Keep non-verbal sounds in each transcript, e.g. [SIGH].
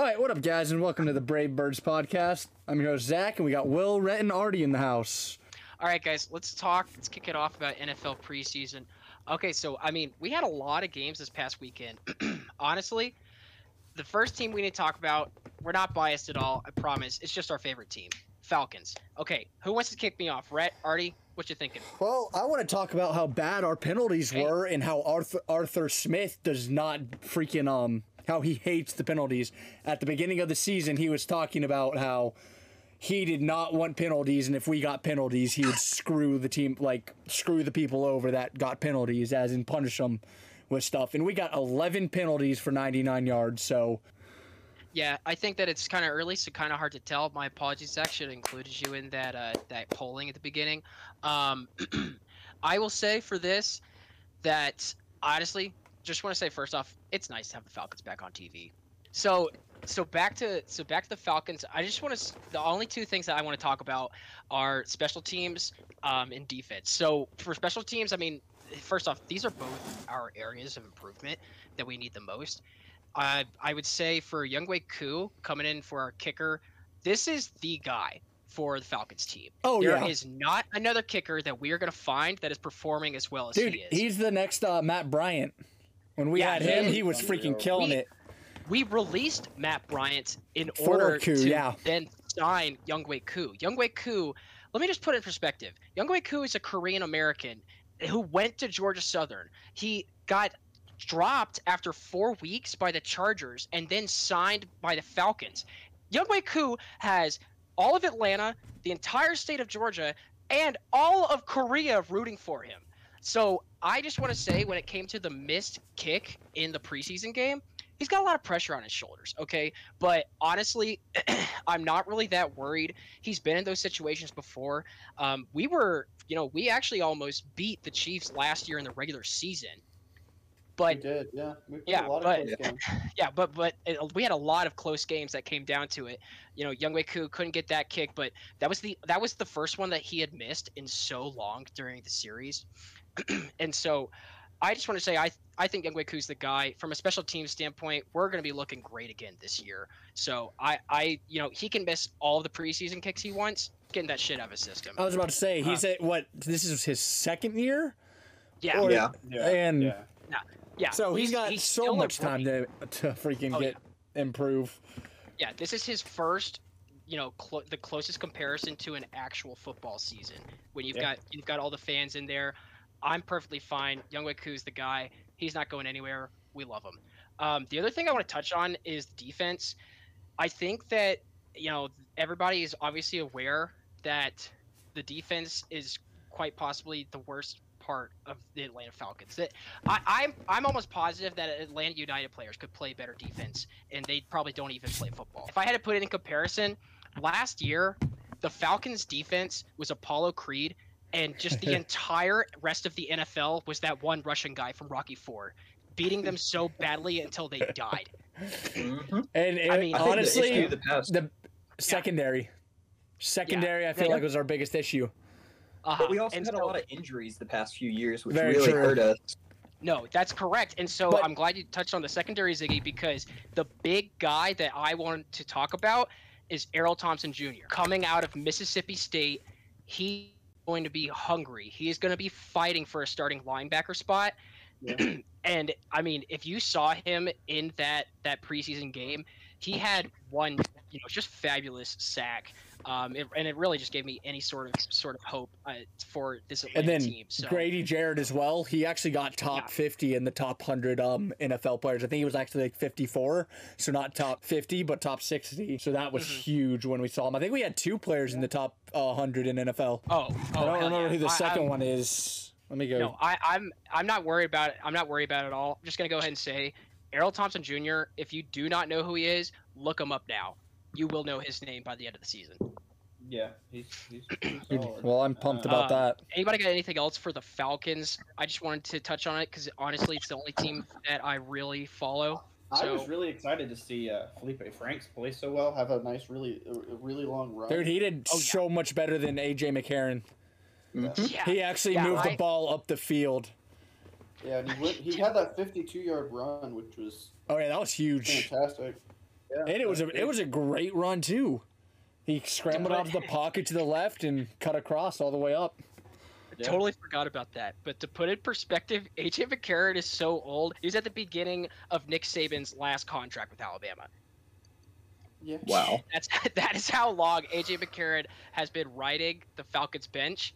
All right, what up, guys, and welcome to the Brave Birds podcast. I'm your host Zach, and we got Will, Rhett, and Artie in the house. All right, guys, let's talk. Let's kick it off about NFL preseason. Okay, so I mean, we had a lot of games this past weekend. [CLEARS THROAT] Honestly, the first team we need to talk about, we're not biased at all. I promise. It's just our favorite team, Falcons. Okay, who wants to kick me off? Rhett, Artie, what you thinking? Well, I want to talk about how bad our penalties Okay. were, and how Arthur Arthur Smith does not freaking um how he hates the penalties. At the beginning of the season, he was talking about how he did not want penalties, and if we got penalties, he would screw the team, like screw the people over that got penalties, as in punish them with stuff. And we got 11 penalties for 99 yards. So Yeah, I think that it's kind of early, so kind of hard to tell. My apologies, Zach. Should have included you in that uh, that polling at the beginning. Um, [CLEARS THROAT] I will say for this that honestly, just want to say first off, it's nice to have the Falcons back on TV. So so back to so back to the Falcons. I just want to. The only two things that I want to talk about are special teams um, and defense. So for special teams, I mean, first off, these are both our areas of improvement that we need the most. Uh, I would say for Younghoe Koo coming in for our kicker, this is the guy for the Falcons team. Oh, There yeah. is not another kicker that we are going to find that is performing as well as dude, he is. he's the next uh, Matt Bryant. When we Yeah, had him, he was freaking killing We- it. we released Matt Bryant in For order Koo, to yeah. then sign Younghoe Koo. Younghoe Koo, let me just put it in perspective. Younghoe Koo is a Korean American who went to Georgia Southern. He got dropped after four weeks by the Chargers and then signed by the Falcons. Younghoe Koo has all of Atlanta, the entire state of Georgia, and all of Korea rooting for him. So I just want to say, when it came to the missed kick in the preseason game, he's got a lot of pressure on his shoulders. Okay, but honestly, [CLEARS THROAT] I'm not really that worried. He's been in those situations before. Um, we were, you know, we actually almost beat the Chiefs last year in the regular season. But we did, yeah. We played yeah, a lot but- of close games. [LAUGHS] yeah, but but it, we had a lot of close games that came down to it. You know, Young Koo couldn't get that kick, but that was the that was the first one that he had missed in so long during the series, [CLEARS THROAT] and so I just want to say I I think Younghoe Koo's the guy from a special team standpoint. We're going to be looking great again this year. So I I you know he can miss all the preseason kicks he wants, getting that shit out of his system. I was about to say, Uh, he's at what? This is his second year? yeah, or- Yeah. Yeah, And- yeah. yeah. So he's got he's so much time to, to freaking Oh, get improve. yeah, this is his first, you know, clo- the closest comparison to an actual football season. When you've Yeah. got you've got all the fans in there, I'm perfectly fine. Younghoe Koo's the guy. He's not going anywhere. We love him. Um, the other thing I want to touch on is defense. I think that you know everybody is obviously aware that the defense is quite possibly the worst part of the Atlanta Falcons. That I'm I'm almost positive that Atlanta United players could play better defense, and they probably don't even play football. If I had to put it in comparison, last year the Falcons defense was Apollo Creed, and just the [LAUGHS] entire rest of the NFL was that one Russian guy from Rocky Four, beating them so badly until they died. Mhm. And, I and mean- I think the honestly, issue the past, the secondary, secondary, I feel Yeah. like was our biggest issue. Uh-huh. but we also and had a lot of injuries the past few years, which really true. hurt us. No, that's correct. And so But- I'm glad you touched on the secondary, Ziggy, because the big guy that I want to talk about is Erroll Thompson Jr. Coming out of Mississippi State, he's going to be hungry. He is going to be fighting for a starting linebacker spot. Yeah. [CLEARS THROAT] and I mean, if you saw him in that that preseason game, he had one, you know, just fabulous sack. Um, it, and it really just gave me any sort of sort of hope uh, for this And then team. So Grady Jarrett as well. He actually got top Yeah. 50 in the top 100 um, NFL players. I think he was actually like 54. So not top 50, but top 60. So that was Mhm. huge when we saw him. I think we had two players in the top uh, 100 in NFL. oh, oh I don't remember yeah. who the I- 2nd I'm- one is. Let me go. No, I, I'm I'm not worried about it. I'm not worried about it at all. I'm just gonna go ahead and say, Erroll Thompson Jr. If you do not know who he is, look him up now. You will know his name by the end of the season. Yeah, he's, he's, [CLEARS THROAT] he's well, I'm pumped Uh, about Uh, that. Anybody got anything else for the Falcons? I just wanted to touch on it because honestly, it's the only team that I really follow. I was really excited to see uh, Felipe Franks play so well, have a nice, really, a, a really long run. Dude, he did Oh, yeah. so much better than AJ McCarron. Mhm. Yeah, He actually Yeah, moved the ball up the field. yeah, and he went, he had that 52 yard run, which was Oh yeah, that was huge. fantastic. Yeah, And it was a that's it was a great run too. He scrambled out of the pocket to the left and cut across all the way up. Yeah. Totally forgot about that. But to put it in perspective, AJ McCarron is so old. He's at the beginning of Nick Saban's last contract with Alabama. Yeah. Wow. That's [LAUGHS] that is how long AJ McCarron has been riding the Falcons bench,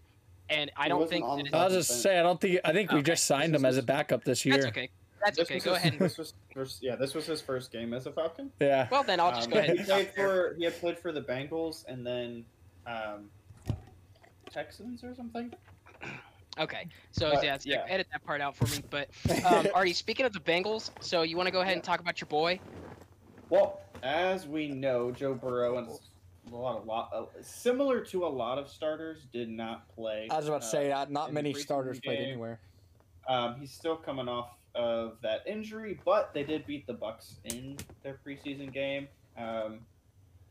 and I He don't think on that the is- I was just saying, I don't think I think we just signed him as a backup this year. that's okay. That's This okay. Go his- ahead. And, This was first, yeah, this was his first game as a Falcon. Yeah. well, then I'll just Um, go ahead. He played for he had played for the Bengals and then um, Texans or something. Okay, so But, yeah, so yeah. edit that part out for me. But [LAUGHS] um, Artie, speaking of the Bengals, so you want to go ahead and talk about your boy? Well, as we know, Joe Burrow and a lot of lot uh, similar to a lot of starters did not play. I was about to uh, say not, not many preseason starters played anywhere. Um, he's still coming off of that injury, but they did beat the Bucs in their preseason game. Um,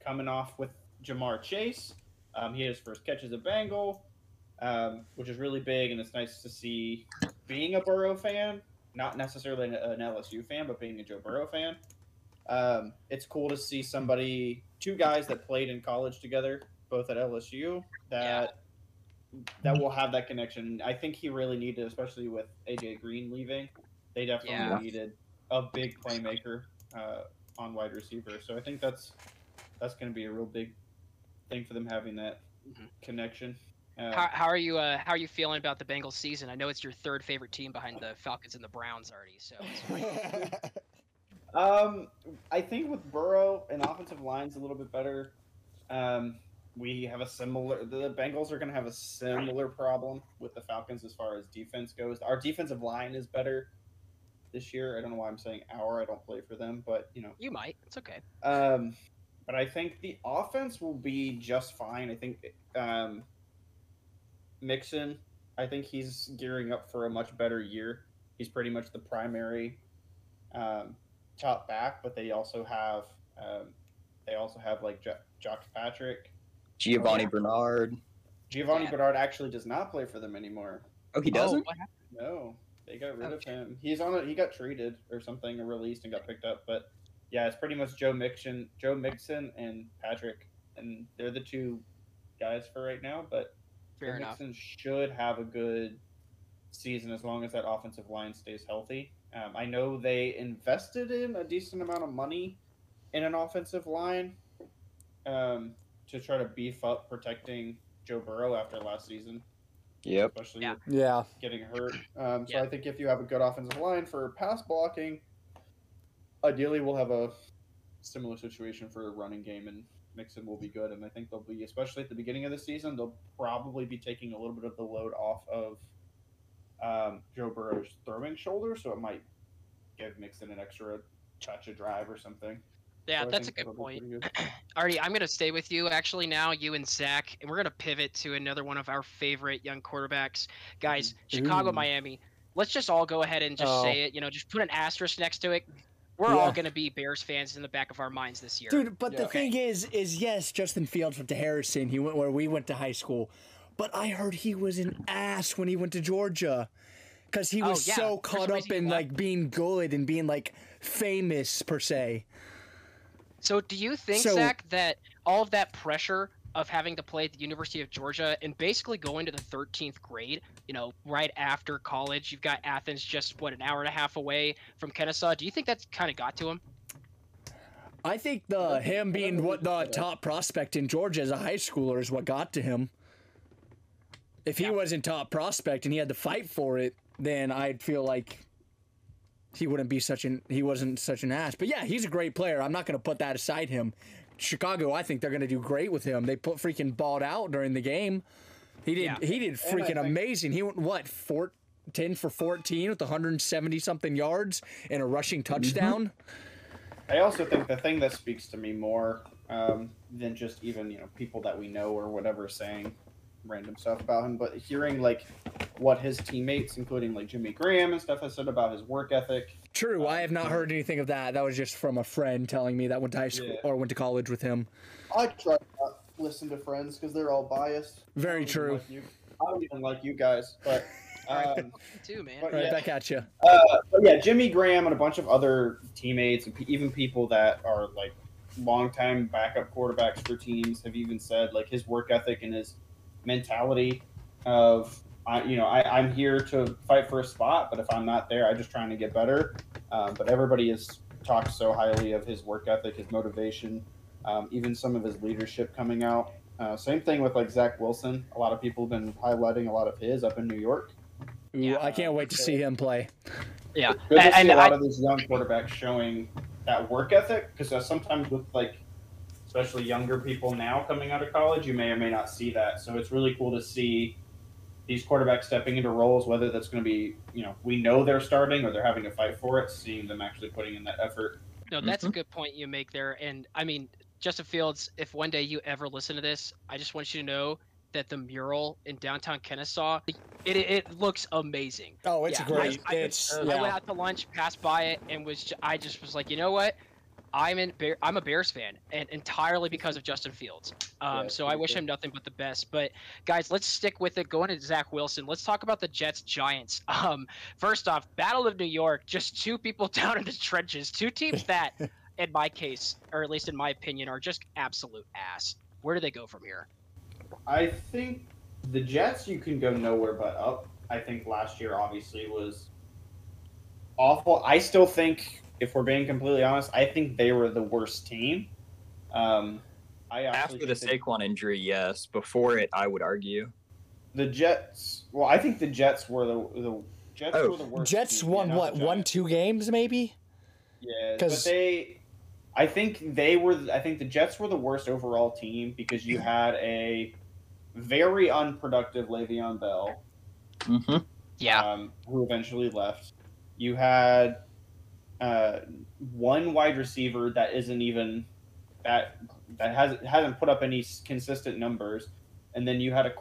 coming off with Ja'Marr Chase, um, he had his first catch as a Bengal, um, which is really big, and it's nice to see. Being a Burrow fan, not necessarily an, LSU fan, but being a Joe Burrow fan, um, it's cool to see somebody, two guys that played in college together, both at LSU, that that will have that connection. I think he really needed, especially with AJ Green leaving, they definitely Yeah. needed a big playmaker uh, on wide receiver. So I think that's that's going to be a real big thing for them having that Mhm. connection. Uh, How, how are you? Uh, how are you feeling about the Bengals season? I know it's your third favorite team behind the Falcons and the Browns already. So [LAUGHS] Um, I think with Burrow and offensive line's a little bit better. Um, we have a similar. The Bengals are going to have a similar problem with the Falcons as far as defense goes. Our defensive line is better this year. I don't know why I'm saying our. I don't play for them, but you know. you might. It's okay. Um, but I think the offense will be just fine. I think um, Mixon. I think he's gearing up for a much better year. He's pretty much the primary um, top back, but they also have um, they also have like jo- Josh Patrick. Giovanni yeah. Bernard. Giovanni Yeah. Bernard actually does not play for them anymore. Oh, he Oh, doesn't. what happened? No, they got rid of him. He's on a he got traded or something or released and got picked up. But yeah, it's pretty much Joe Mixon, Joe Mixon and Patrick, and they're the two guys for right now. But Fair Joe. Mixon should have a good season as long as that offensive line stays healthy. Um, I know they invested in a decent amount of money in an offensive line um, to try to beef up protecting Joe Burrow after last season, Yep. especially Yeah. yeah. getting hurt. Um, so Yeah. I think if you have a good offensive line for pass blocking, ideally we'll have a similar situation for a running game, and Mixon will be good. And I think they'll be, especially at the beginning of the season, they'll probably be taking a little bit of the load off of um, Joe Burrow's throwing shoulder, so it might give Mixon an extra touch a drive or something. Yeah, So that's a good point. pretty good. [CLEARS THROAT] Artie, I'm going to stay with you actually now, you and Zach, and we're going to pivot to another one of our favorite young quarterbacks. Guys, mm-hmm. Chicago, Ooh. Miami. Let's just all go ahead and just Oh. say it. You know, just put an asterisk next to it. We're all going to be Bears fans in the back of our minds this year. Dude, but the Yeah. thing is, is yes, Justin Fields went to Harrison. He went where we went to high school, but I heard he was an ass when he went to Georgia, because he Oh, was yeah. so caught up in like being good and being like famous per se. So, do you think, So- Zach, that all of that pressure of having to play at the University of Georgia and basically going to the 13th grade, you know, right after college, you've got Athens just, what, an hour and a half away from Kennesaw. Do you think that's kind of got to him? I think the him being what the top prospect in Georgia as a high schooler is what got to him. If he Yeah. wasn't top prospect and he had to fight for it, then I'd feel like he wouldn't be such an he wasn't such an ass. But yeah, he's a great player. I'm not going to put that aside him. Chicago, I think they're going to do great with him. They put freaking balled out during the game. He did Yeah. he did freaking think- amazing. He went what four, 10 for 14 with 170 something yards and a rushing touchdown. I also think the thing that speaks to me more um, than just even you know people that we know or whatever saying random stuff about him, but hearing like what his teammates, including like Jimmy Graham and stuff, has said about his work ethic. True, I have not heard anything of that. That was just from a friend telling me that went to high school Yeah. or went to college with him. I try not to listen to friends because they're all biased. Very I true. like you. I don't even like you guys, but. Alright. [LAUGHS] Um, [LAUGHS] too, man. But Right yeah. back at you. Uh, but yeah, Jimmy Graham and a bunch of other teammates and pe- even people that are like longtime backup quarterbacks for teams have even said like his work ethic and his mentality of I, you know, I, I'm here to fight for a spot, but if I'm not there, I'm just trying to get better. Um, but everybody has talked so highly of his work ethic, his motivation, um, even some of his leadership coming out. Uh, same thing with like Zach Wilson. A lot of people have been highlighting a lot of his up in New York. Ooh, Yeah. I can't wait to see him play. Yeah. Good to And- see a lot I- of these young quarterbacks showing that work ethic because uh, sometimes with like, especially younger people now coming out of college, you may or may not see that. So it's really cool to see these quarterbacks stepping into roles, whether that's going to be, you know, we know they're starting or they're having to fight for it, seeing them actually putting in that effort. No, that's a mm-hmm. good point you make there. And I mean, Justin Fields, if one day you ever listen to this, I just want you to know that the mural in downtown Kennesaw, it, it looks amazing. Oh, it's Yeah, great. I- I- it's I went out to lunch, passed by it, and was I just was like, you know what? I'm in Bear, I'm a Bears fan, and entirely because of Justin Fields. Um, Yeah, so I wish good. him nothing but the best. But guys, let's stick with it. Going to Zach Wilson, let's talk about the Jets Giants. [LAUGHS] Um, first off, Battle of New York, just two people [LAUGHS] down in the trenches, two teams [LAUGHS] that, in my case, or at least in my opinion, are just absolute ass. Where do they go from here? I think the Jets, you can go nowhere but up. I think last year obviously was awful. I still think, if we're being completely honest, I think they were the worst team. Um, I After the think Saquon injury, yes. Before it, I would argue. the Jets. Well, I think the Jets were the the Jets Oh. were the worst. Jets team, won what? One, two games maybe. Yeah, 'Cause- but they, I think they were. I think the Jets were the worst overall team because you had a very unproductive Le'Veon Bell. Mm-hmm. Yeah, um, who eventually left. You had uh, one wide receiver that isn't even that that hasn't hasn't put up any consistent numbers, and then you had a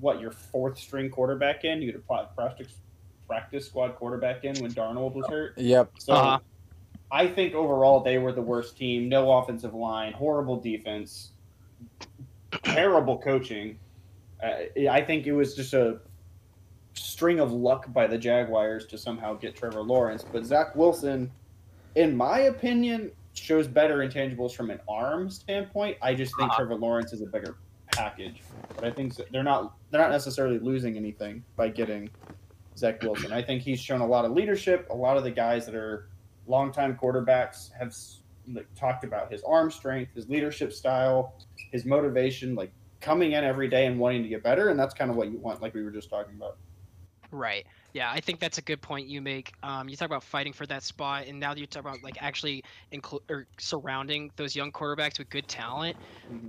what your fourth string quarterback in. You had a practice practice squad quarterback in when Darnold was hurt. Yep. So Uh-huh. I think overall they were the worst team. No offensive line, horrible defense, terrible coaching. Uh, I think it was just a string of luck by the Jaguars to somehow get Trevor Lawrence. But Zach Wilson, in my opinion, shows better intangibles from an arm standpoint. I just think Uh-huh. Trevor Lawrence is a bigger package. But I think they're not they're not necessarily losing anything by getting Zach Wilson. I think he's shown a lot of leadership. A lot of the guys that are longtime quarterbacks have like, talked about his arm strength, his leadership style, his motivation, like coming in every day and wanting to get better. And that's kind of what you want, like we were just talking about. Right. Yeah, I think that's a good point you make. Um, you talk about fighting for that spot, and now that you talk about like actually include or surrounding those young quarterbacks with good talent.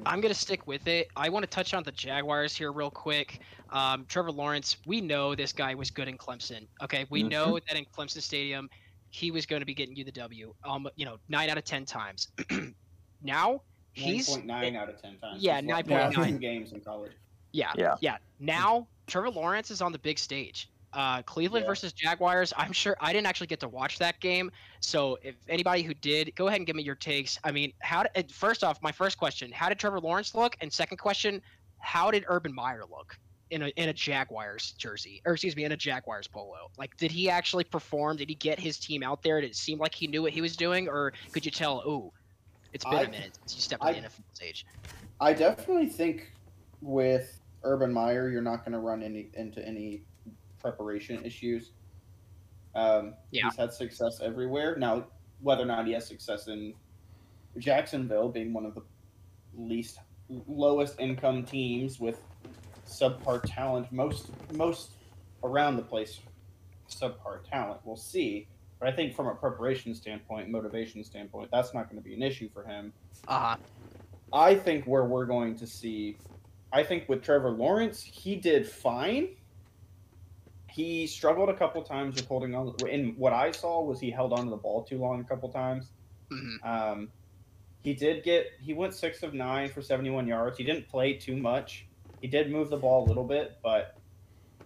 I'm gonna stick with it. I want to touch on the Jaguars here real quick. Um, Trevor Lawrence, we know this guy was good in Clemson. Okay, we Mhm. know that in Clemson Stadium, he was going to be getting you the W. Um, you know, nine out of ten times. [CLEARS THROAT] now he's 9.9 out of 10 times. yeah, He's lost 9.9. two games in college. yeah, Yeah. yeah. Now Trevor Lawrence is on the big stage. Uh, Cleveland Yeah. versus Jaguars. I'm sure I didn't actually get to watch that game. So if anybody who did, go ahead and give me your takes. I mean, how? Did, first off, my first question: How did Trevor Lawrence look? And second question: How did Urban Meyer look in a in a Jaguars jersey, or excuse me, in a Jaguars polo? Like, did he actually perform? Did he get his team out there? Did it seem like he knew what he was doing, or could you tell? Oh, it's been a I- minute since you stepped on I- the NFL stage. I definitely think with Urban Meyer, you're not going to run any into any preparation issues. Um, Yeah. He's had success everywhere. Now, whether or not he has success in Jacksonville, being one of the least lowest income teams with subpar talent, most most around the place, subpar talent. We'll see. But I think from a preparation standpoint, motivation standpoint, that's not going to be an issue for him. Uh huh. I think where we're going to see, I think with Trevor Lawrence, he did fine. He struggled a couple times with holding on. And what I saw was he held on to the ball too long a couple times. hmm Um, he did get, he went six of nine for 71 yards. He didn't play too much. He did move the ball a little bit, but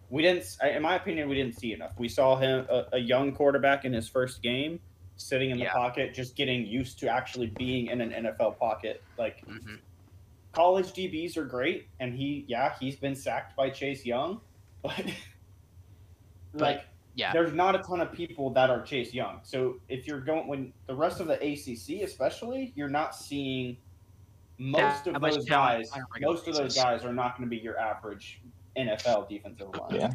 we didn't, in my opinion, we didn't see enough. We saw him, a, a young quarterback in his first game, sitting in the Yeah. pocket, just getting used to actually being in an NFL pocket. Like, hmm college DBs are great, and he, yeah, he's been sacked by Chase Young, [LAUGHS] but like Yeah. there's not a ton of people that are Chase Young. So if you're going when the rest of the ACC, especially, you're not seeing most That of those guys. on a regular Most of those guys are not going to be your average NFL defensive line. Yeah.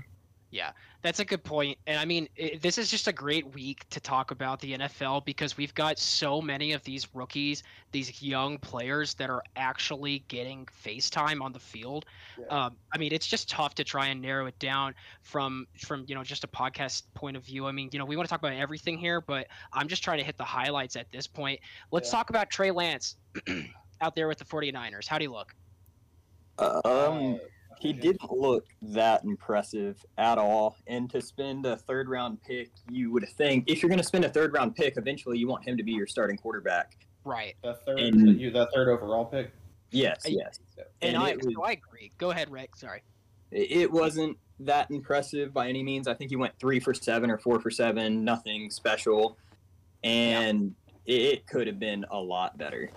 Yeah, that's a good point. And I mean, i this is just a great week to talk about the NFL because we've got so many of these rookies, these young players that are actually getting FaceTime on the field. Yeah. Um, I mean, it's just tough to try and narrow it down from from you know just a podcast point of view. I mean, you know, we want to talk about everything here, but I'm just trying to hit the highlights at this point. Let's Yeah. talk about Trey Lance [CLEARS THROAT] out there with the 49ers. How do you look? Um, Uh, he didn't look that impressive at all. And to spend a third round pick, you would think if you're going to spend a third round pick, eventually you want him to be your starting quarterback. Right. the third, And- you the third overall pick. Yes, yes. And, And I, was- so I agree. Go ahead, Rick. Sorry. It it wasn't that impressive by any means. I think he went three for seven or four for seven, nothing special. And it, it could have been a lot better.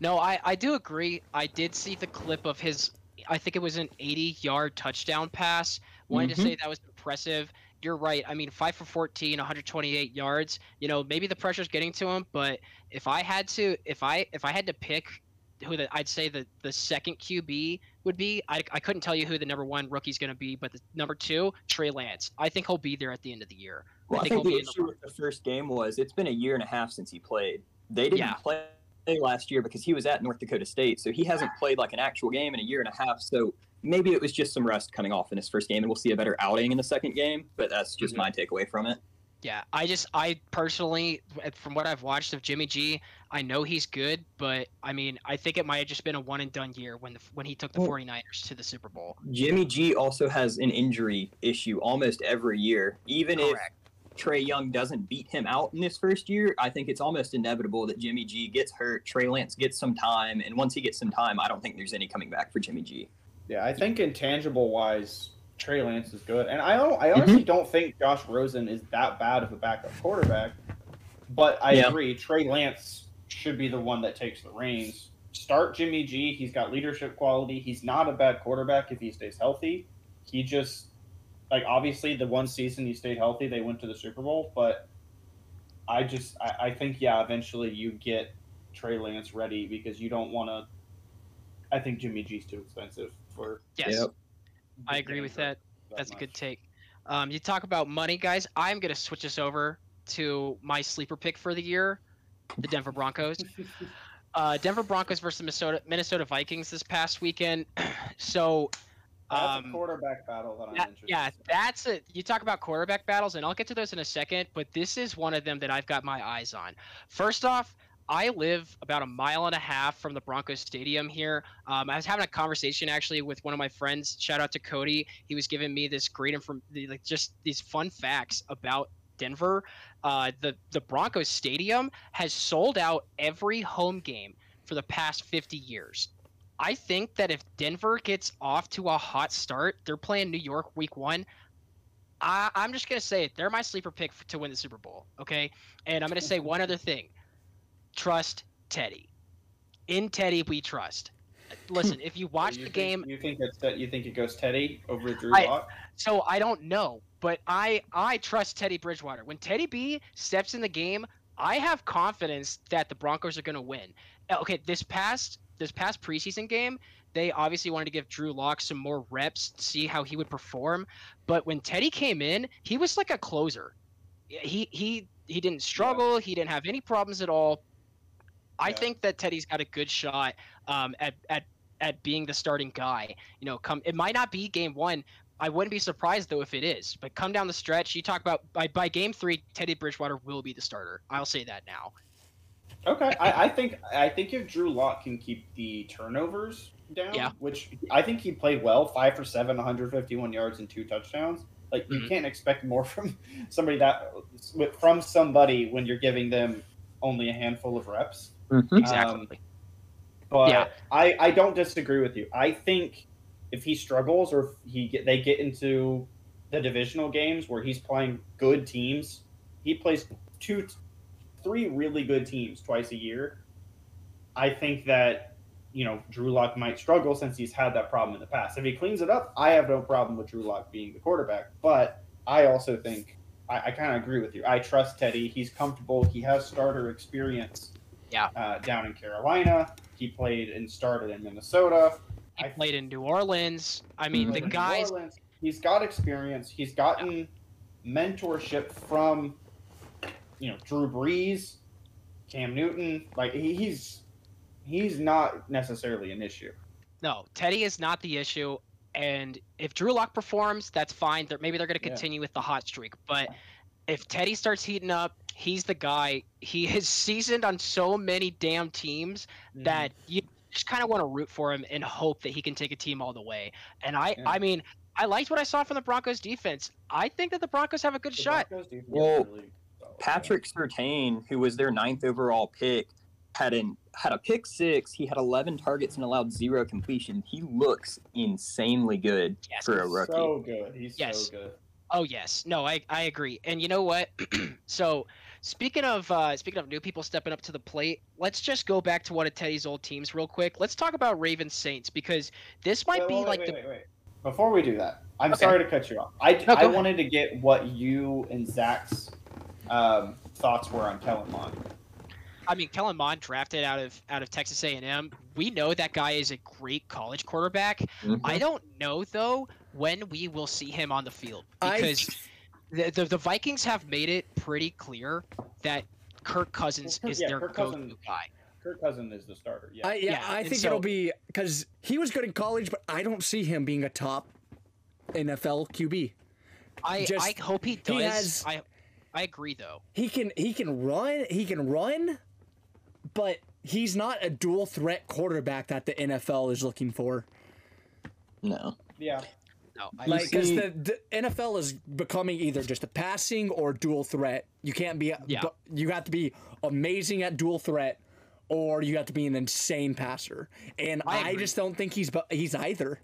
No, I, I do agree. I did see the clip of his, I think it was an 80 yard touchdown pass. Wanted to Mhm. say that was impressive. You're right. I mean, 5 for 14, 128 yards. You know, maybe the pressure's getting to him, but if I had to, if I if I had to pick who the, I'd say the, the second QB would be, I, I couldn't tell you who the number one rookie's going to be, but the number two, Trey Lance. I think he'll be there at the end of the year. Well, I think think he'll the be in the issue with the first game was it's been a year and a half since he played. They didn't Yeah. play last year because he was at North Dakota State, so he hasn't played like an actual game in a year and a half. So maybe it was just some rest coming off in his first game, and we'll see a better outing in the second game. But that's just Mhm. my takeaway from it. Yeah, I just I personally, from what I've watched of Jimmy G, I know he's good, but I mean, I think it might have just been a one and done year when the when he took the Well- 49ers to the Super Bowl. Jimmy G also has an injury issue almost every year. Even Correct. if Trey Young doesn't beat him out in this first year, I think it's almost inevitable that Jimmy G gets hurt, Trey Lance gets some time, and once he gets some time, I don't think there's any coming back for Jimmy G. Yeah, I think intangible wise, Trey Lance is good, and I don't. I mhm. honestly don't think Josh Rosen is that bad of a backup quarterback. But I Yeah. agree, Trey Lance should be the one that takes the reins. Start Jimmy G. He's got leadership quality. He's not a bad quarterback if he stays healthy. He just like obviously the one season he stayed healthy, they went to the Super Bowl. But I just I, I think yeah, eventually you get Trey Lance ready because you don't want to. I think Jimmy G's too expensive for Yes, Yep. I agree with that. That's a good take. Um, you talk about money, guys. I'm gonna switch us over to my sleeper pick for the year, the Denver Broncos. [LAUGHS] Uh, Denver Broncos versus Minnesota Minnesota Vikings this past weekend. [CLEARS THROAT] so, That's um, a quarterback battle that I'm That- interested. yeah, in. that's it. You talk about quarterback battles, and I'll get to those in a second, but this is one of them that I've got my eyes on. First off, I live about a mile and a half from the Broncos Stadium here. Um, I was having a conversation actually with one of my friends. Shout out to Cody. He was giving me this great inform, like just these fun facts about Denver. Uh, the the Broncos Stadium has sold out every home game for the past 50 years. I think that if Denver gets off to a hot start, they're playing New York week one. I, I'm just gonna say it. They're my sleeper pick f to win the Super Bowl. Okay, and I'm gonna say one other thing. Trust Teddy. In Teddy, we trust. Listen, if you [LAUGHS] watch You the think- game, You think it's that? You think it goes Teddy over Drew Lock? so I don't know, but I I trust Teddy Bridgewater. When Teddy B steps in the game, I have confidence that the Broncos are going to win. Uh, Okay, this past this past preseason game, they obviously wanted to give Drew Lock some more reps, to see how he would perform. But when Teddy came in, he was like a closer. He he he didn't struggle. He didn't have any problems at all. I think that Teddy's got a good shot um, at at at being the starting guy. You know, come it might not be game one. I wouldn't be surprised though if it is. But come down the stretch, you talk about by by game three, Teddy Bridgewater will be the starter. I'll say that now. Okay, [LAUGHS] I, I think I think if Drew Lock can keep the turnovers down, Yeah. which I think he played well, five for seven, 151 yards and two touchdowns. Like you Mhm. can't expect more from [LAUGHS] somebody that from somebody when you're giving them only a handful of reps. Mm-hmm. Exactly. But Yeah. I, I don't disagree with you. I think if he struggles or if he get they get into the divisional games where he's playing good teams, he plays two, three really good teams twice a year. I think that you know Drew Lock might struggle since he's had that problem in the past. If he cleans it up, I have no problem with Drew Lock being the quarterback. But I also think I, I kind of agree with you. I trust Teddy. He's comfortable. He has starter experience. Yeah. Uh, down in Carolina, he played and started in Minnesota. He I- played in New Orleans. I mean, the guys. Orleans, he's got experience. He's gotten mentorship from, you know, Drew Brees, Cam Newton. Like he, he's he's not necessarily an issue. No, Teddy is not the issue. And if Drew Lock performs, that's fine. They're, maybe they're going to Yeah. continue with the hot streak. But if Teddy starts heating up, he's the guy. He is seasoned on so many damn teams Mm-hmm. that you just kind of want to root for him and hope that he can take a team all the way. And I, Yeah. I mean, I liked what I saw from the Broncos defense. I think that the Broncos have a good The shot. Broncos defense is Well, really solid, yeah. Patrick Surtain, who was their ninth overall pick, had an had a pick six. He had 11 targets and allowed zero completion. He looks insanely good Yes. for a rookie. So good. He's Yes. so good. Oh yes, no, I I agree. And you know what? [CLEARS THROAT] so speaking of uh, speaking of new people stepping up to the plate, let's just go back to one of Teddy's old teams real quick. Let's talk about Ravens Saints because this might Wait, be wait, like wait, the wait, wait. Before we do that, I'm Okay. sorry to cut you off. I, No, I ahead. wanted to get what you and Zach's um, thoughts were on Kellen Mond. I mean, Kellen Mond drafted out of out of Texas A&M. We know that guy is a great college quarterback. Mhm. I don't know though when we will see him on the field I- because the, the the Vikings have made it pretty clear that Kirk Cousins Well, Kirk- is yeah, their Kirk go-to Cousins- guy. Kirk Cousin is the starter. Yeah. I, yeah, Yeah, I think so- it'll be because he was good in college, but I don't see him being a top NFL QB. I Just- I hope he does. he has- I I agree though. He can he can run, he can run, but he's not a dual threat quarterback that the NFL is looking for. No. yeah. No, I Like because the, the NFL is becoming either just a passing or dual threat. You can't be Yeah. bu- you have to be amazing at dual threat or you have to be an insane passer. And I I, just don't think he's bu- he's either.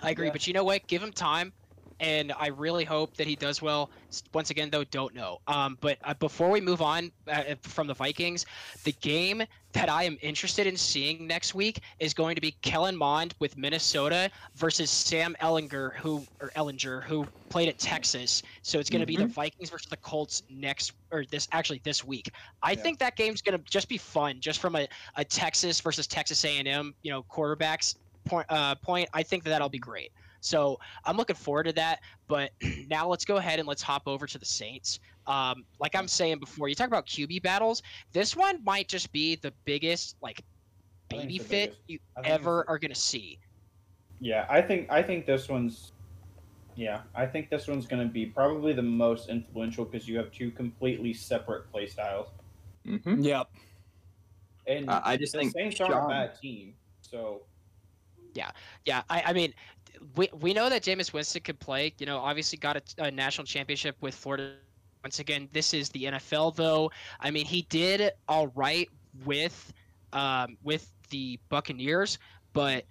I agree, Yeah. but you know what? Give him time, and I really hope that he does well. Once again, though, don't know. Um, but uh, before we move on uh, from the Vikings, the game that I am interested in seeing next week is going to be Kellen Mond with Minnesota versus Sam Ehlinger, who or Ehlinger, who played at Texas. So it's going to be the Vikings versus the Colts next, or this actually this week. I Yeah. think that game's going to just be fun, just from a, a Texas versus Texas A&M, you know, quarterbacks point. Uh, point. I think that that'll be great. So I'm looking forward to that. But [CLEARS THROAT] now let's go ahead and let's hop over to the Saints. Um, like I'm saying before, you talk about QB battles. This one might just be the biggest like baby fit biggest. you I think it's ever the- are gonna see. Yeah. I think I think this one's. Yeah, I think this one's going to be probably the most influential because you have two completely separate play styles, Mm-hmm. Yep. and I I just the think Saints aren't a bad team. So Yeah, Yeah, I, I mean, we, we know that Jameis Winston could play. You know, obviously got a, a national championship with Florida. Once again, this is the NFL, though. I mean, he did all right with um, with the Buccaneers, but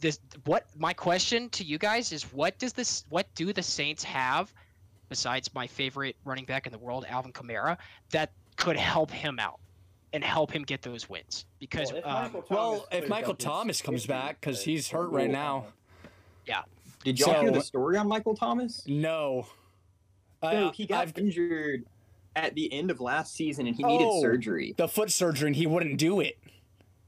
this what my question to you guys is what does this what do the Saints have besides my favorite running back in the world, Alvin Kamara, that could help him out and help him get those wins? Because well, if um, Michael Thomas Well, if Michael Thomas comes back because he's hurt right now. On. Did y'all hear the story on Michael Thomas? No. So Uh, he got I've- injured at the end of last season and he needed Oh. surgery. the foot surgery and he wouldn't do it.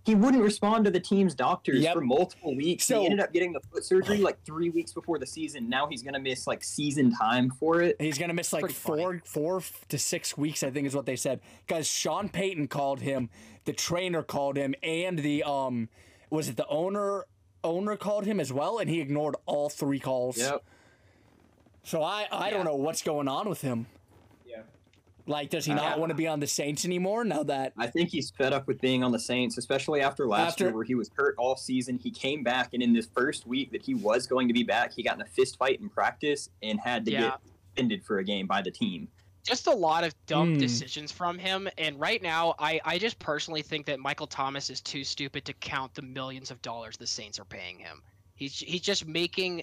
He wouldn't respond to the team's doctors Yep. for multiple weeks. So- he ended up getting the foot surgery like three weeks before the season. Now he's gonna miss like season time for it. He's gonna miss like Pretty funny. four, four to six weeks, I think is what they said. Because Sean Payton called him, the trainer called him, and the um, was it the owner? Owner called him as well, and he ignored all three calls. Yep. So I, I Yeah. don't know what's going on with him. Yeah. Like, does he Uh, not want to be on the Saints anymore now that? I think he's fed up with being on the Saints, especially after last After- year where he was hurt all season. He came back, and in this first week that he was going to be back, he got in a fist fight in practice and had to Yeah. get ended for a game by the team. Just a lot of dumb Hmm. decisions from him. And right now, I, I just personally think that Michael Thomas is too stupid to count the millions of dollars the Saints are paying him. He's he's just making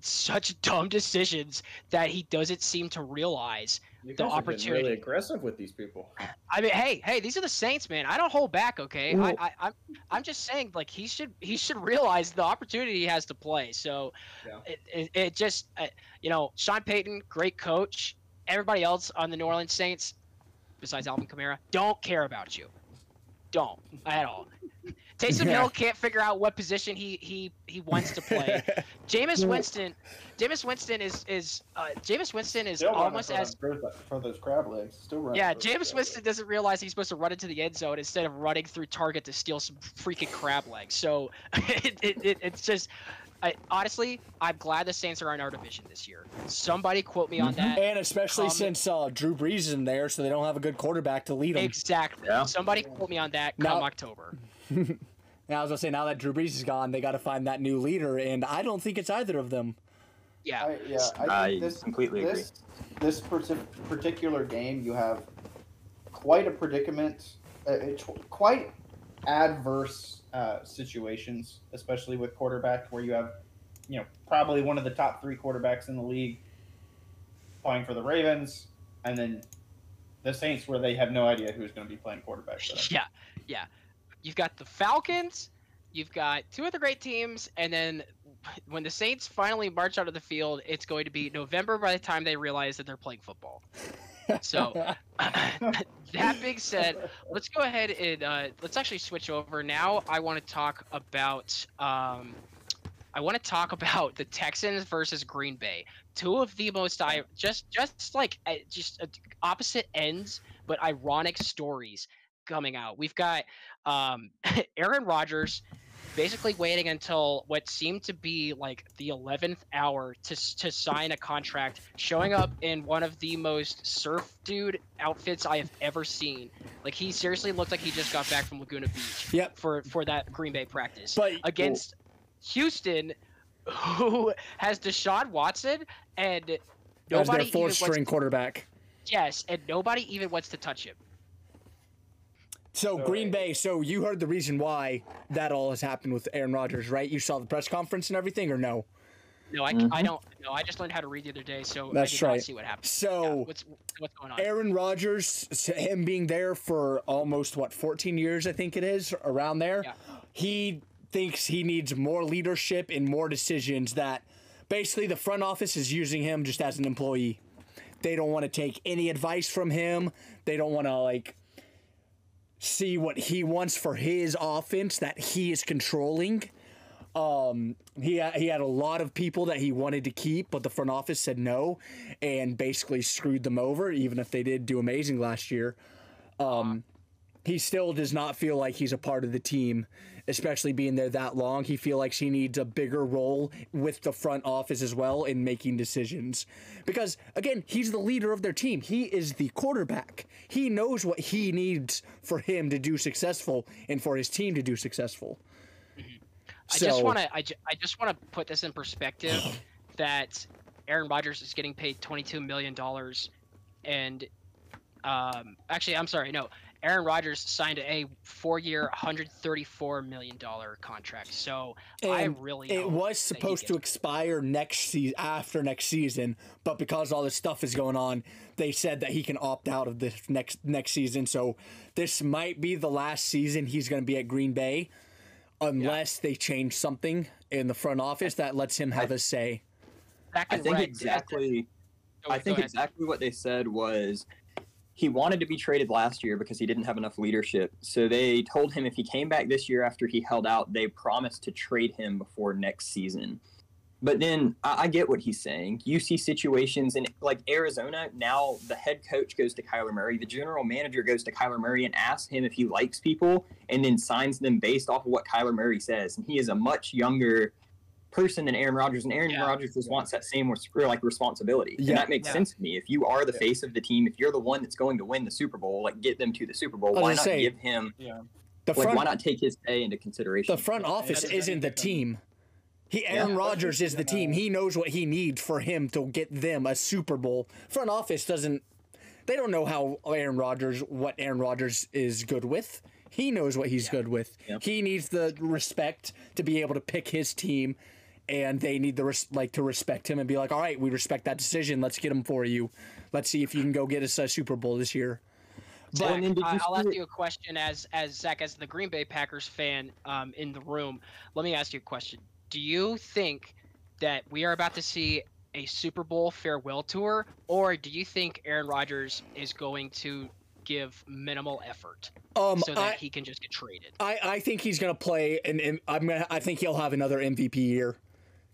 such [LAUGHS] dumb decisions that he doesn't seem to realize. You The guys have been opportunity. really aggressive with these people. I mean, hey, hey, these are the Saints, man. I don't hold back, okay? Well- I, I, I'm, I'm just saying, like he should, he should realize the opportunity he has to play. So, Yeah. it, it, it just, uh, you know, Sean Payton, great coach. Everybody else on the New Orleans Saints, besides Alvin Kamara, don't care about you. Don't at all. Taysom Yeah. Hill can't figure out what position he he he wants to play. [LAUGHS] Jameis Winston, Jameis Winston is is uh, Jameis Winston is Still almost as them- for, for those crab legs. Still running. yeah, for those Jameis Winston legs. doesn't realize he's supposed to run into the end zone instead of running through target to steal some freaking crab legs. So [LAUGHS] it, it, it, it's just, I, honestly, I'm glad the Saints are in our division this year. Somebody quote me on that. and especially Um, since uh, Drew Brees is in there, so they don't have a good quarterback to lead them. Exactly. Yeah. Somebody quote me on that Now- come October. [LAUGHS] Now, I was gonna say, now that Drew Brees is gone, they got to find that new leader, and I don't think it's either of them. Yeah. I, yeah, I, I think this, completely agree. this, This particular game, you have quite a predicament, uh, it's quite adverse uh, situations, especially with quarterback, where you have, you know, probably one of the top three quarterbacks in the league playing for the Ravens, and then the Saints, where they have no idea who's going to be playing quarterback. [LAUGHS] Yeah, yeah. You've got the Falcons, you've got two other great teams, and then when the Saints finally march out of the field, it's going to be November by the time they realize that they're playing football. [LAUGHS] So, [LAUGHS] [LAUGHS] that being said, let's go ahead and uh, let's actually switch over. Now, I want to talk about. Um, I want to talk [LAUGHS] about the Texans versus Green Bay. Two of the most I just just like uh, just uh, opposite ends, but ironic stories coming out. We've got um, Aaron Rodgers basically waiting until what seemed to be like the 11th hour to, to sign a contract, showing up in one of the most surf dude outfits I have ever seen. Like he seriously looked like he just got back from Laguna Beach Yep. for for that Green Bay practice But oh against Houston, who has Deshaun Watson and as their fourth string quarterback. yes, and nobody even wants to touch him. So So, Green Bay. So you heard the reason why that all has happened with Aaron Rodgers, right? You saw the press conference and everything, or no? No, I, mm-hmm. I don't. No, I just learned how to read the other day, so That's I did right. not see what happened. So- Yeah, what's what's going on? Aaron Rodgers, him being there for almost what 14 years, I think it is, around there. Yeah. He thinks he needs more leadership and more decisions. That basically the front office is using him just as an employee. They don't want to take any advice from him. They don't want to like see what he wants for his offense that he is controlling. Um, he he had a lot of people that he wanted to keep, but the front office said no, and basically screwed them over. Even if they did do amazing last year, um, he still does not feel like he's a part of the team, especially being there that long. He feel like he needs a bigger role with the front office as well in making decisions, because again, he's the leader of their team. He is the quarterback. He knows what he needs for him to do successful and for his team to do successful. I just want to. I, ju- I just want to put this in perspective [SIGHS] that Aaron Rodgers is getting paid twenty two million dollars, and um, actually, I'm sorry, no. Aaron Rodgers signed a four-year, 134 million dollar contract. So I And really It was supposed to expire next season after next season, but because all this stuff is going on, they said that he can opt out of this next next season. So this might be the last season he's going to be at Green Bay, unless they change something in the front office that lets him have a say. Back I think red- exactly. Oh, go- I think ahead. exactly what they said was he wanted to be traded last year because he didn't have enough leadership. So they told him if he came back this year after he held out, they promised to trade him before next season. But then I, I get what he's saying. You see situations in like Arizona now. The head coach goes to Kyler Murray. The general manager goes to Kyler Murray and asks him if he likes people, and then signs them based off of what Kyler Murray says. And he is a much younger person than Aaron Rodgers, and Aaron Yeah. Rodgers just wants that same like responsibility, Yeah. and that makes Yeah. sense to me. If you are the Yeah. face of the team, if you're the one that's going to win the Super Bowl, like get them to the Super Bowl. Why not say, give him? Yeah. The Like, front why not take his pay into consideration? the front Yeah, office that's isn't the team. He Aaron Yeah. Rodgers is the team. He knows what he needs for him to get them a Super Bowl. Front office doesn't. They don't know how Aaron Rodgers what Aaron Rodgers is good with. He knows what he's good with. Yeah. He needs the respect to be able to pick his team and they need the res- like to respect him and be like, all right, we respect that decision. Let's get him for you. Let's see if you can go get us a Super Bowl this year. Zach, And then I, I'll ask you a question as as Zach, as the Green Bay Packers fan um, in the room. Let me ask you a question. Do you think that we are about to see a Super Bowl farewell tour, or do you think Aaron Rodgers is going to give minimal effort Um, so that I, he can just get traded? I, I think he's gonna play, and, and I'm gonna. I think he'll have another MVP year,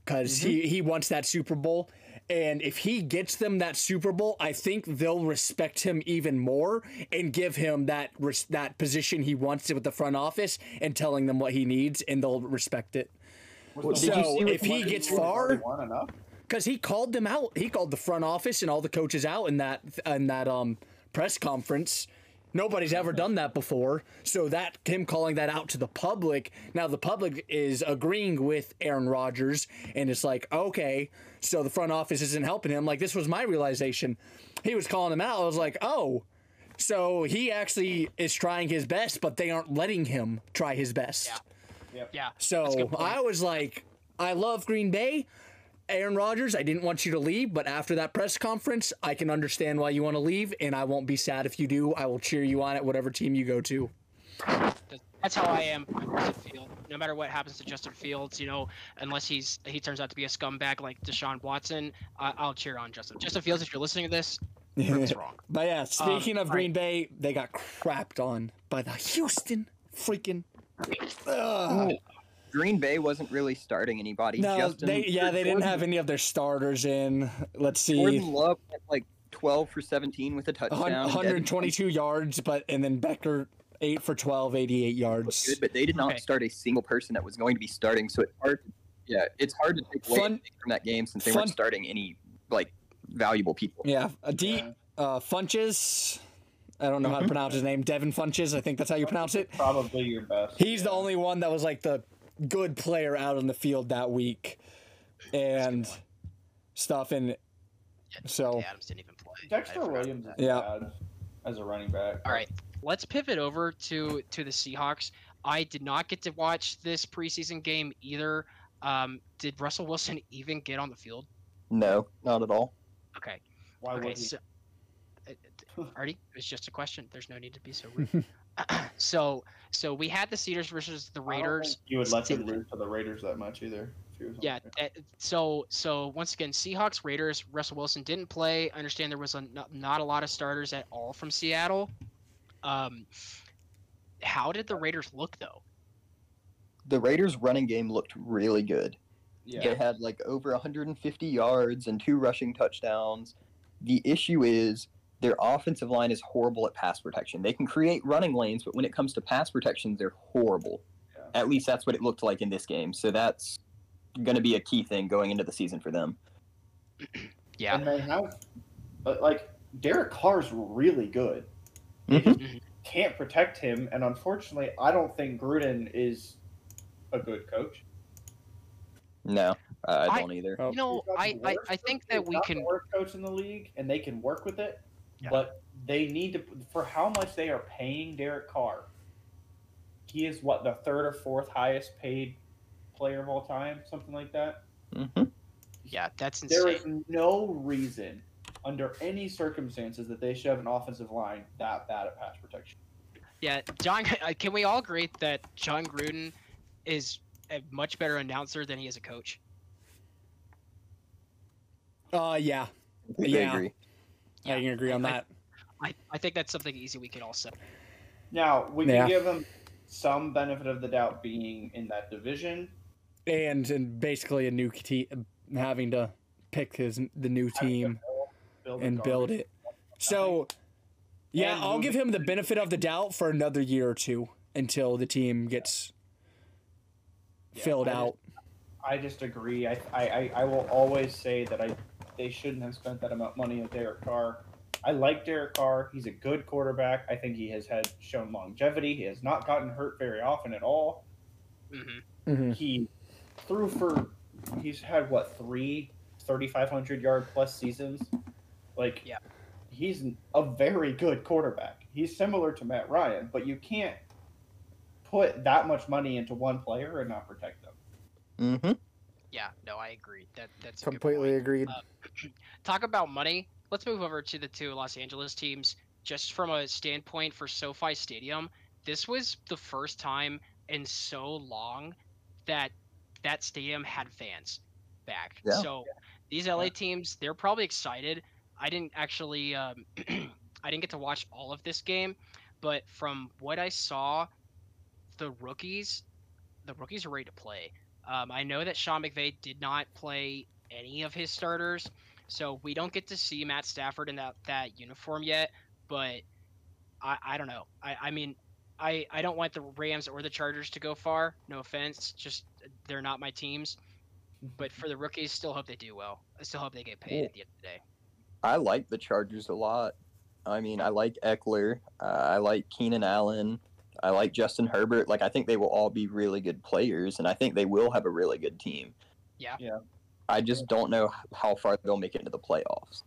because he he wants that Super Bowl, and if he gets them that Super Bowl, I think they'll respect him even more and give him that res- that position he wants with the front office and telling them what he needs, and they'll respect it. Was did the you So if he gets far, because he called them out. He called the front office and all the coaches out in that in that um press conference. Nobody's ever done that before. So that him calling that out to the public. Now the public is agreeing with Aaron Rodgers and it's like, okay, so the front office isn't helping him. Like this was my realization. He was calling him out. I was like, oh. So he actually is trying his best, but they aren't letting him try his best. Yeah. Yeah. So. I was like, I love Green Bay. Aaron Rodgers, I didn't want you to leave, but after that press conference, I can understand why you want to leave, and I won't be sad if you do. I will cheer you on at whatever team you go to. That's- how I am. No matter what happens to Justin Fields, you know, unless he's he turns out to be a scumbag like Deshaun Watson, I, I'll cheer on Justin. Justin Fields, if you're listening to this, [LAUGHS] wrong. But yeah, um, speaking of all Green Bay, they got crapped on by the Houston freaking. Ugh. Green Bay wasn't really starting anybody. No, Justin, they yeah they didn't have any of their starters in. Let's see, Jordan Love went like 12 for 17 with a touchdown. hun- Devin 122 yards, but and then Benkert eight for 12, 88 yards. good, but they did not Okay. start a single person that was going to be starting. So it's hard. To, yeah, it's hard to take away Fun- anything from that game since they fun- weren't starting any like valuable people. Yeah, a D Yeah. uh, Funchess. I don't know how to pronounce his name. Devin Funchess. I think that's how you pronounce it. Probably your best. He's the only one that was like the good player out on the field that week, and stuff. And so Adams didn't even play. Dexter Williams is. Yeah. bad as a running back. All right, let's pivot over to to the Seahawks. I did not get to watch this preseason game either. Um, did Russell Wilson [LAUGHS] even get on the field? No, not at all. Okay. Why okay. would he? So, uh, [LAUGHS] Artie, it's just a question. There's no need to be so [LAUGHS] rude. [CLEARS THROAT] so, so we had the Cedars versus the I don't think Raiders. You would let him Did- lose to the Raiders that much either. if he was on Yeah. that- so, so once again, Seahawks, Raiders. Russell Wilson didn't play. I understand there was a, not, not a lot of starters at all from Seattle. Um, how did the Raiders look though? The Raiders' running game looked really good. Yeah. They had like over 150 yards and two rushing touchdowns. The issue is their offensive line is horrible at pass protection. They can create running lanes, but when it comes to pass protection, they're horrible. Yeah. At least that's what it looked like in this game. So that's going to be a key thing going into the season for them. [CLEARS THROAT] Yeah. And they have, but like Derek Carr's really good. Mhm. Mhm. Can't protect him, and unfortunately, I don't think Gruden is a good coach. No, uh, I I- don't either. Oh. You know, I, I, I think that we can. the worst coach in the league, and they can work with it. Yeah. But they need to for how much they are paying Derek Carr. He is what the third or fourth highest paid player of all time, something like that. hmm Yeah, that's There is no reason, under any circumstances, that they should have an offensive line that bad at pass protection. Yeah, John. uh, [LAUGHS] Can we all agree that Jon Gruden is a much better announcer than he is a coach? uh, yeah, Completely Yeah. agree. I can agree on I- that. I, I think that's something easy we can all say. Now we can give them some benefit of the doubt being in that division. And and basically a new team having to pick his the new team build and build it. So, yeah, And I'll give him the benefit of the doubt for another year or two until the team gets Yeah, filled I just- out. I just agree. I, I, I, I will always say that I they shouldn't have spent that amount of money on Derek Carr. I like Derek Carr. He's a good quarterback. I think he has had shown longevity. He has not gotten hurt very often at all. hmm hmm He threw for he's had what three 3500 yard plus seasons. Like Yeah. he's a very good quarterback. He's similar to Matt Ryan, but you can't put that much money into one player and not protect them. hmm Yeah, no, I agree. That that's Completely agreed. Uh, [CLEARS THROAT] talk about money. Let's move over to the two Los Angeles teams. Just from a standpoint for SoFi Stadium, this was the first time in so long that that stadium had fans back. Yeah. So these LA teams, they're probably excited. I didn't actually, um, [CLEARS THROAT] I didn't get to watch all of this game, but from what I saw, the rookies, the rookies are ready to play. Um, I know that Sean McVay did not play any of his starters, so we don't get to see Matt Stafford in that that uniform yet. But I, I don't know. I, I mean, I, I don't want the Rams or the Chargers to go far. No offense, just they're not my teams. But for the rookies, still hope they do well. I still hope they get paid at the end of the day. I like the Chargers a lot. I mean, I like Ekeler. Uh, I like Keenan Allen. I like Justin Herbert. Like, I think they will all be really good players, and I think they will have a really good team. Yeah. Yeah. I just don't know how far they'll make it into the playoffs.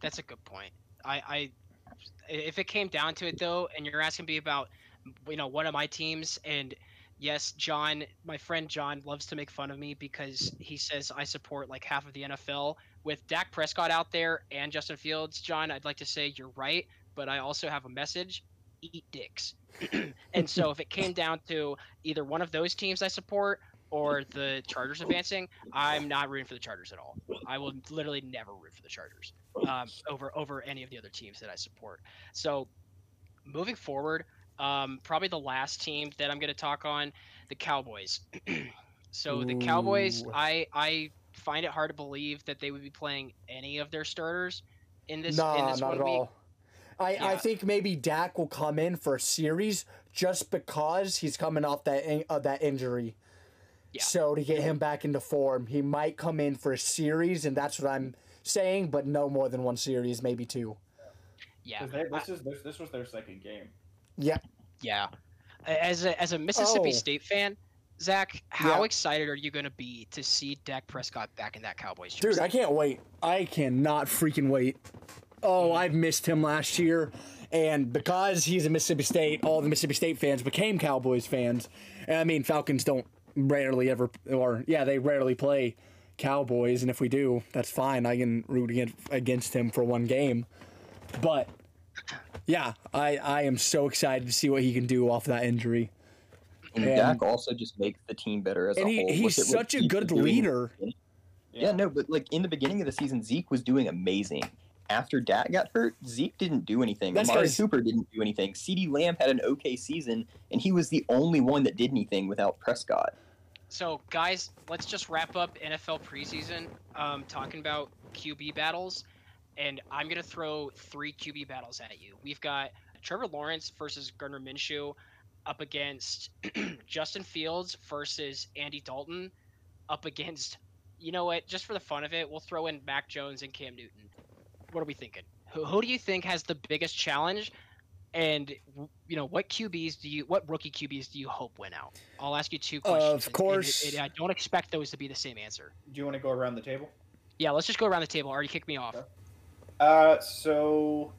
That's a good point. I, I if it came down to it though, and you're asking me about you know one of my teams, and yes, John, my friend John loves to make fun of me because he says I support like half of the NFL. With Dak Prescott out there and Justin Fields, John, I'd like to say you're right, but I also have a message: eat dicks. [CLEARS THROAT] and so if it came down to either one of those teams I support or the Chargers advancing, I'm not rooting for the Chargers at all. I will literally never root for the Chargers um, over over any of the other teams that I support. So moving forward, um, probably the last team that I'm going to talk on, the Cowboys. [CLEARS THROAT] so the Cowboys, Ooh. I I find it hard to believe that they would be playing any of their starters in this in nah, this not one at week. all. I, I think maybe Dak will come in for a series just because he's coming off that in, uh, that injury. Yeah. So to get him back into form, he might come in for a series, and that's what I'm saying. But no more than one series, maybe two. Yeah, they- this is this, this was their second game. Yeah, Yeah. As a, as a Mississippi Oh. State fan, Zach, how Yeah. excited are you going to be to see Dak Prescott back in that Cowboys jersey? dude, I can't wait. I cannot freaking wait. Oh, I've missed him last year, and because he's a Mississippi State, all the Mississippi State fans became Cowboys fans. And I mean, Falcons don't rarely ever, or yeah, they rarely play Cowboys, and if we do, that's fine. I can root against, him for one game, but yeah, I I am so excited to see what he can do off that injury. And And- Dak also just makes the team better as And a he, whole. he's Look at what such a good leader. Yeah, no, but like in the beginning of the season, Zeke was doing amazing. After Dak got hurt, Zeke didn't do anything. That's Amari 'cause- Cooper didn't do anything. CeeDee Lamb had an okay season, and he was the only one that did anything without Prescott. So, guys, let's just wrap up NFL preseason um, talking about QB battles. And I'm going to throw three QB battles at you. We've got Trevor Lawrence versus Gardner Minshew up against [CLEARS THROAT] Justin Fields versus Andy Dalton up against, you know what, just for the fun of it, we'll throw in Mac Jones and Cam Newton. What are we thinking? Who, who do you think has the biggest challenge? And you know what QBs do you, what rookie QBs do you hope win out? I'll ask you two questions. Of and- and- course. and I don't expect those to be the same answer. Do you want to go around the table? Yeah, let's just go around the table. Already kicked me off. Okay. Uh, so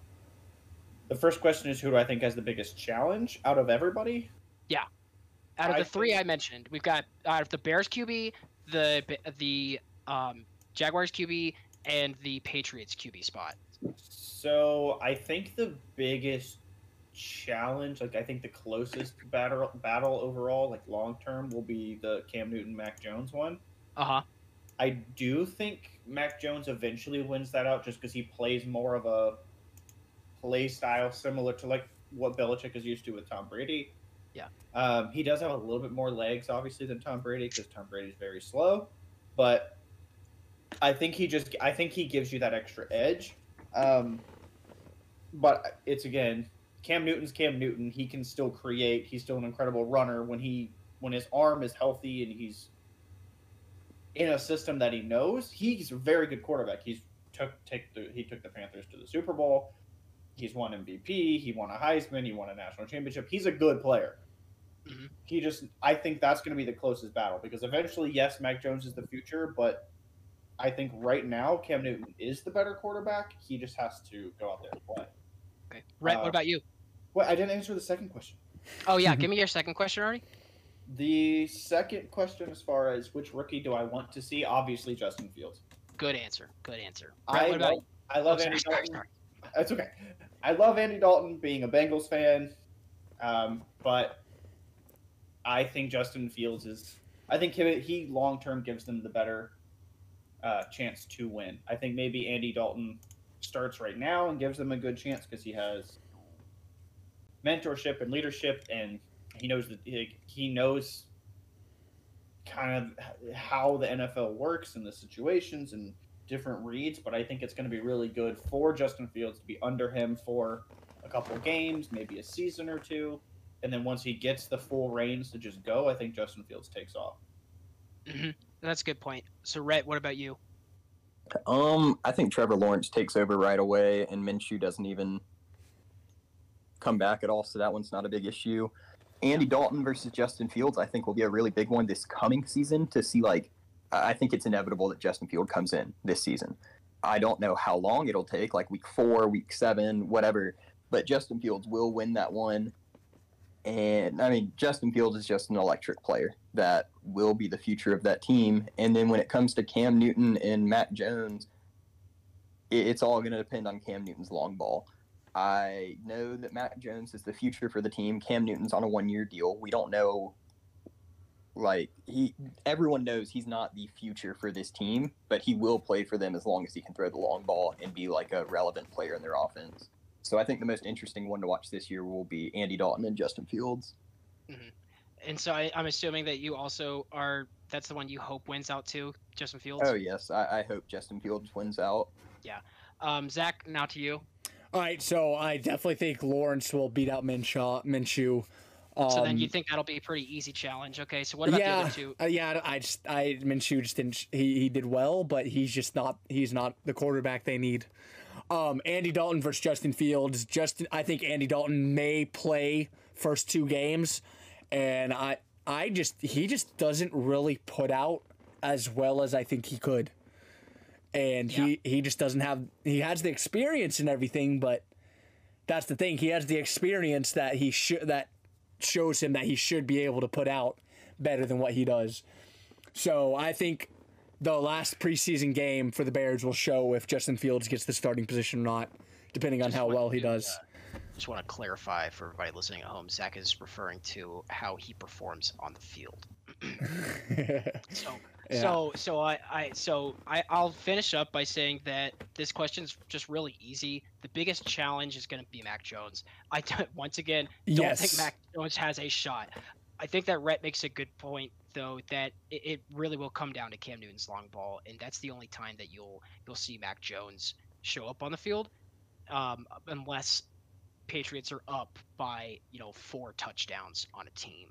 the first question is who do I think has the biggest challenge out of everybody? Yeah, out of I the three think- I mentioned, we've got out of the Bears QB, the the um, Jaguars QB, and the Patriots QB spot. So I think the biggest challenge, like I think the closest battle battle overall, like long term, will be the Cam Newton Mac Jones one. Uh huh. I do think Mac Jones eventually wins that out just because he plays more of a play style similar to like what Belichick is used to with Tom Brady. Yeah. Um, he does have a little bit more legs, obviously, than Tom Brady because Tom Brady's very slow. But I think he just, I think he gives you that extra edge. Um, but it's again, Cam Newton's Cam Newton. He can still create. He's still an incredible runner when he when his arm is healthy and he's in a system that he knows. He's a very good quarterback. He's took take the he took the Panthers to the Super Bowl. He's won MVP. He won a Heisman. He won a national championship. He's a good player. Mhm. He just I think that's going to be the closest battle because eventually, yes, Mac Jones is the future, but I think right now Cam Newton is the better quarterback. He just has to go out there and play. Okay. Rhett, Uh, what about you? Well, I didn't answer the second question. Oh yeah, [LAUGHS] give me your second question already. The second question, as far as which rookie do I want to see, obviously Justin Fields. Good answer. Good answer. Brett, I what about love, I love oh, Andy sorry, Dalton. sorry, That's okay. I love Andy Dalton being a Bengals fan, um, but I think Justin Fields is. I think he, he long term gives them the better uh, chance to win. I think maybe Andy Dalton starts right now and gives them a good chance because he has mentorship and leadership, and he knows that he, knows kind of how the NFL works and the situations and different reads. But I think it's going to be really good for Justin Fields to be under him for a couple games, maybe a season or two, and then once he gets the full reins to just go, I think Justin Fields takes off. Mhm. That's a good point. So, Rhett, what about you? Um, I think Trevor Lawrence takes over right away, and Minshew doesn't even come back at all. So that one's not a big issue. Andy Dalton versus Justin Fields, I think, will be a really big one this coming season to see. Like, I think it's inevitable that Justin Field comes in this season. I don't know how long it'll take, like week four, week seven, whatever. But Justin Fields will win that one. And I mean, Justin Fields is just an electric player that will be the future of that team. And then when it comes to Cam Newton and Matt Jones, it's all going to depend on Cam Newton's long ball. I know that Matt Jones is the future for the team. Cam Newton's on a one year deal. We don't know like he everyone knows he's not the future for this team, but he will play for them as long as he can throw the long ball and be like a relevant player in their offense. So I think the most interesting one to watch this year will be Andy Dalton and Justin Fields. And so I, I'm assuming that you also are. That's the one you hope wins out too, Justin Fields. Oh yes, I, I hope Justin Fields wins out. Yeah, um, Zach, now to you. All right, so I definitely think Lawrence will beat out Minshaw, Minshew. Um, So then you think that'll be a pretty easy challenge. Okay, so what about yeah, the other two? uh, yeah. I just I Minshew just didn't. He he did well, but he's just not. He's not the quarterback they need. Um, Andy Dalton versus Justin Fields. Justin, I think Andy Dalton may play first two games, and I I just he just doesn't really put out as well as I think he could. And he he just doesn't have he has the experience and everything, but that's the thing. He has the experience that he should that shows him that he should be able to put out better than what he does. So I think the last preseason game for the Bears will show if Justin Fields gets the starting position or not, depending on Just how well he to, does. Uh, just want to clarify for everybody listening at home. Zach is referring to how he performs on the field. [LAUGHS] So, Yeah. so, so I, I, so I, I'll finish up by saying that this question's just really easy. The biggest challenge is going to be Mac Jones. I don't- [LAUGHS] once again don't yes. think Mac Jones has a shot. I think that Rhett makes a good point though that it, it really will come down to Cam Newton's long ball, and that's the only time that you'll you'll see Mac Jones show up on the field, um, unless Patriots are up by you know four touchdowns on a team.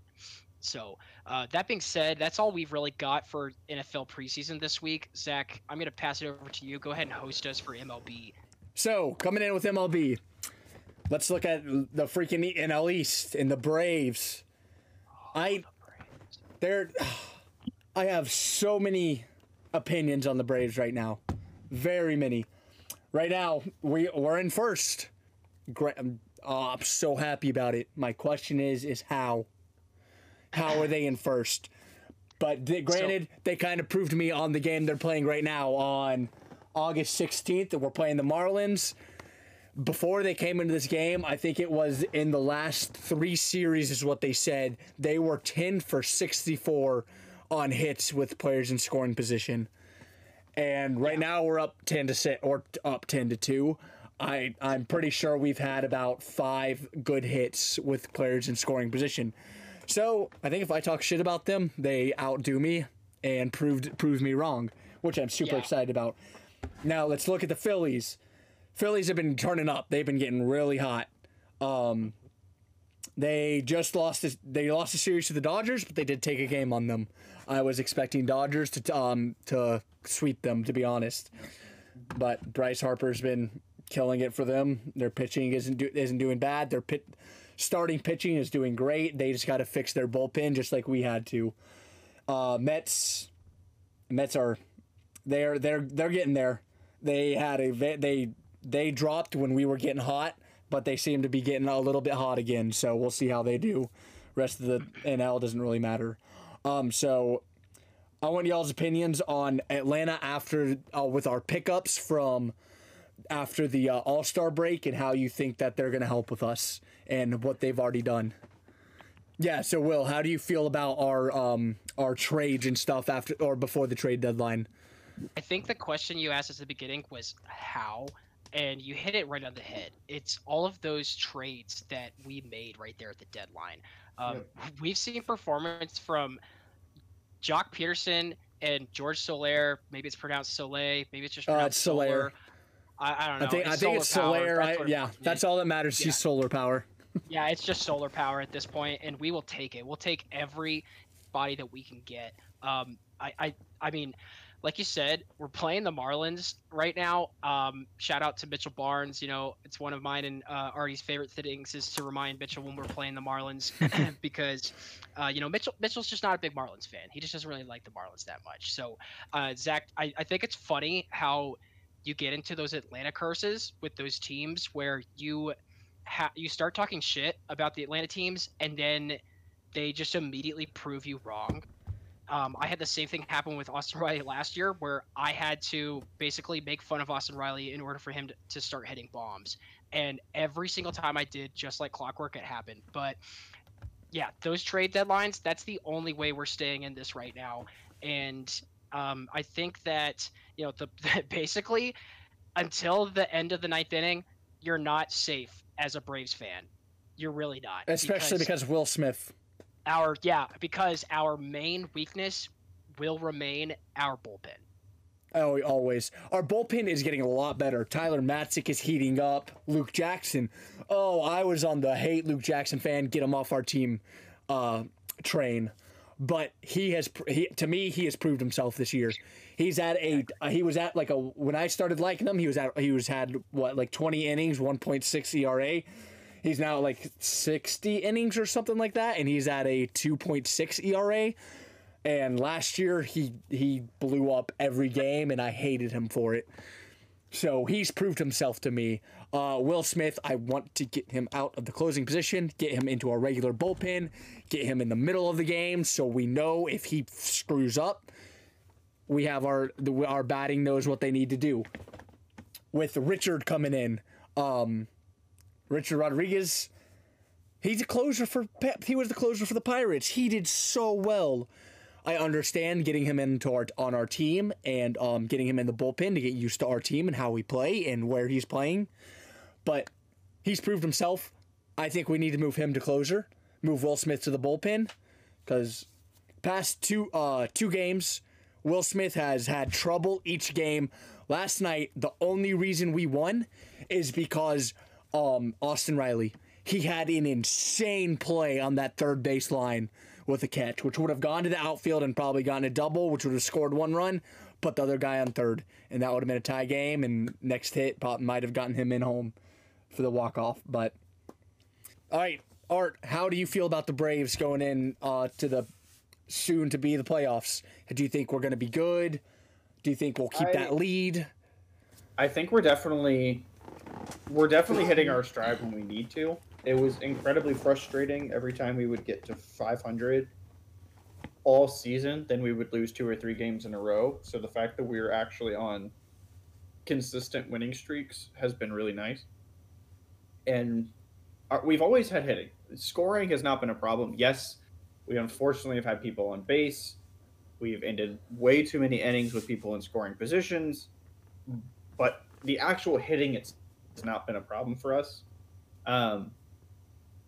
So uh, that being said, that's all we've really got for NFL preseason this week. Zach, I'm gonna pass it over to you. Go ahead and host us for MLB. So coming in with MLB, let's look at the freaking NL East and the Braves. I they're [SIGHS] I have so many opinions on the Braves right now. Very many. Right now, we we're in first. Great. Oh, I'm so happy about it. My question is is how? How are they in first? But they, granted, they kind of proved me on the game they're playing right now on August 16th that we're playing the Marlins. Before they came into this game, I think it was in the last three series, is what they said. They were 10 for 64 on hits with players in scoring position. And right now we're up 10 to 6 or up 10 to 2. I, I'm pretty sure we've had about five good hits with players in scoring position. So I think if I talk shit about them, they outdo me and proved proved me wrong, which I'm super Yeah. excited about. Now let's look at the Phillies. Phillies have been turning up. They've been getting really hot. Um, they just lost. They lost a series to the Dodgers, but they did take a game on them. I was expecting Dodgers to um to sweep them, to be honest. But Bryce Harper's been killing it for them. Their pitching isn't do, isn't doing bad. Their pit starting pitching is doing great. They just got to fix their bullpen, just like we had to. Uh, Mets, Mets are they're they're they're getting there. They had a they they dropped when we were getting hot, but they seem to be getting a little bit hot again. So we'll see how they do. Rest of the NL doesn't really matter. Um, so I want y'all's opinions on Atlanta after uh, with our pickups from after the uh, All Star break and how you think that they're going to help with us and what they've already done. Yeah. So Will, how do you feel about our um, our trades and stuff after or before the trade deadline? I think the question you asked at the beginning was how, and you hit it right on the head. It's all of those trades that we made right there at the deadline. Um, We've seen performance from Joc Pederson and George Soler. Maybe it's pronounced Soleil. Maybe it's just Uh, pronounced it's Soler. Soler. I, I don't know. I think I think it's solar power. Soler. That's I, yeah, that's all that matters. Yeah. Solar power. [LAUGHS] Yeah, it's just solar power at this point, and we will take it. We'll take every body that we can get. Um, I, I, I mean, like you said, we're playing the Marlins right now. Um, shout out to Mitchell Barnes. You know, it's one of mine and uh, Artie's favorite things is to remind Mitchell when we're playing the Marlins [LAUGHS] [CLEARS THROAT] because, uh, you know, Mitchell Mitchell's just not a big Marlins fan. He just doesn't really like the Marlins that much. So, uh, Zach, I, I think it's funny how you get into those Atlanta curses with those teams where you ha- you start talking shit about the Atlanta teams, and then they just immediately prove you wrong. Um, I had the same thing happen with Austin [LAUGHS] Riley last year, where I had to basically make fun of Austin Riley in order for him to, to start hitting bombs. And every single time I did, just like clockwork, it happened. But yeah, those trade deadlines, that's the only way we're staying in this right now. And um, I think that, you know, the [LAUGHS] basically until the end of the ninth inning, you're not safe as a Braves fan. You're really not. Especially because, Will Smith. Our yeah, because our main weakness will remain our bullpen. Oh, always. Our bullpen is getting a lot better. Tyler Matzek is heating up. Luke Jackson. Oh, I was on the hate Luke Jackson fan. Get him off our team uh, train. But he has, he, to me, he has proved himself this year. He's at a, uh, he was at like a, when I started liking him, he was at, he was had what, like 20 innings, 1.6 ERA. He's now at like 60 innings or something like that. And he's at a 2.6 ERA and last year he he blew up every game and I hated him for it. So he's proved himself to me. Uh, Will Smith, I want to get him out of the closing position, get him into our regular bullpen, get him in the middle of the game, so we know if he screws up, we have our our batting knows what they need to do. With Richard coming in, um, Richard Rodriguez, he's a closer for Pep. He was the closer for the Pirates. He did so well. I understand getting him into our on our team and um, getting him in the bullpen to get used to our team and how we play and where he's playing, but he's proved himself. I think we need to move him to closer, move Will Smith to the bullpen, because past two uh, two games, Will Smith has had trouble each game. Last night, the only reason we won is because um, Austin Riley. He had an insane play on that third base line with a catch, which would have gone to the outfield and probably gotten a double, which would have scored one run, put the other guy on third, and that would have been a tie game. And next hit might have gotten him in home for the walk off. But all right, Art, how do you feel about the Braves going in uh, to the soon to be the playoffs? Do you think we're going to be good? Do you think we'll keep I- that lead? I think we're definitely we're definitely hitting our stride when we need to. It was incredibly frustrating every time we would get to 500 all season, then we would lose two or three games in a row. So the fact that we're actually on consistent winning streaks has been really nice. And our, we've always had hitting. Scoring has not been a problem. Yes, we unfortunately have had people on base. We've ended way too many innings with people in scoring positions but the actual hitting it's not been a problem for us. Um,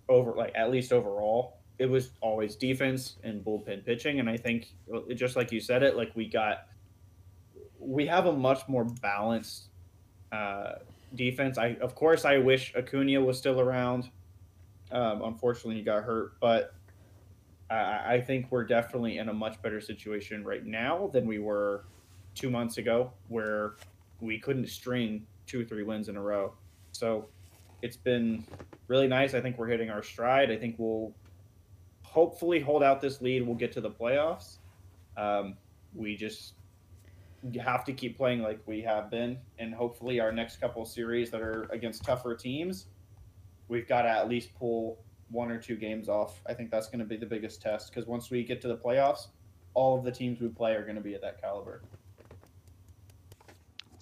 over like at least overall, it was always defense and bullpen pitching, and I think just like you said it, like we got we have a much more balanced uh, defense. I of course I wish Acuna was still around. Um, unfortunately, he got hurt, but I, I think we're definitely in a much better situation right now than we were two months ago, where we couldn't string two or three wins in a row. So it's been really nice. I think we're hitting our stride. I think we'll hopefully hold out this lead. We'll get to the playoffs. Um, we just have to keep playing like we have been, and hopefully our next couple series that are against tougher teams, we've got to at least pull one or two games off. I think that's going to be the biggest test because once we get to the playoffs, all of the teams we play are going to be at that caliber.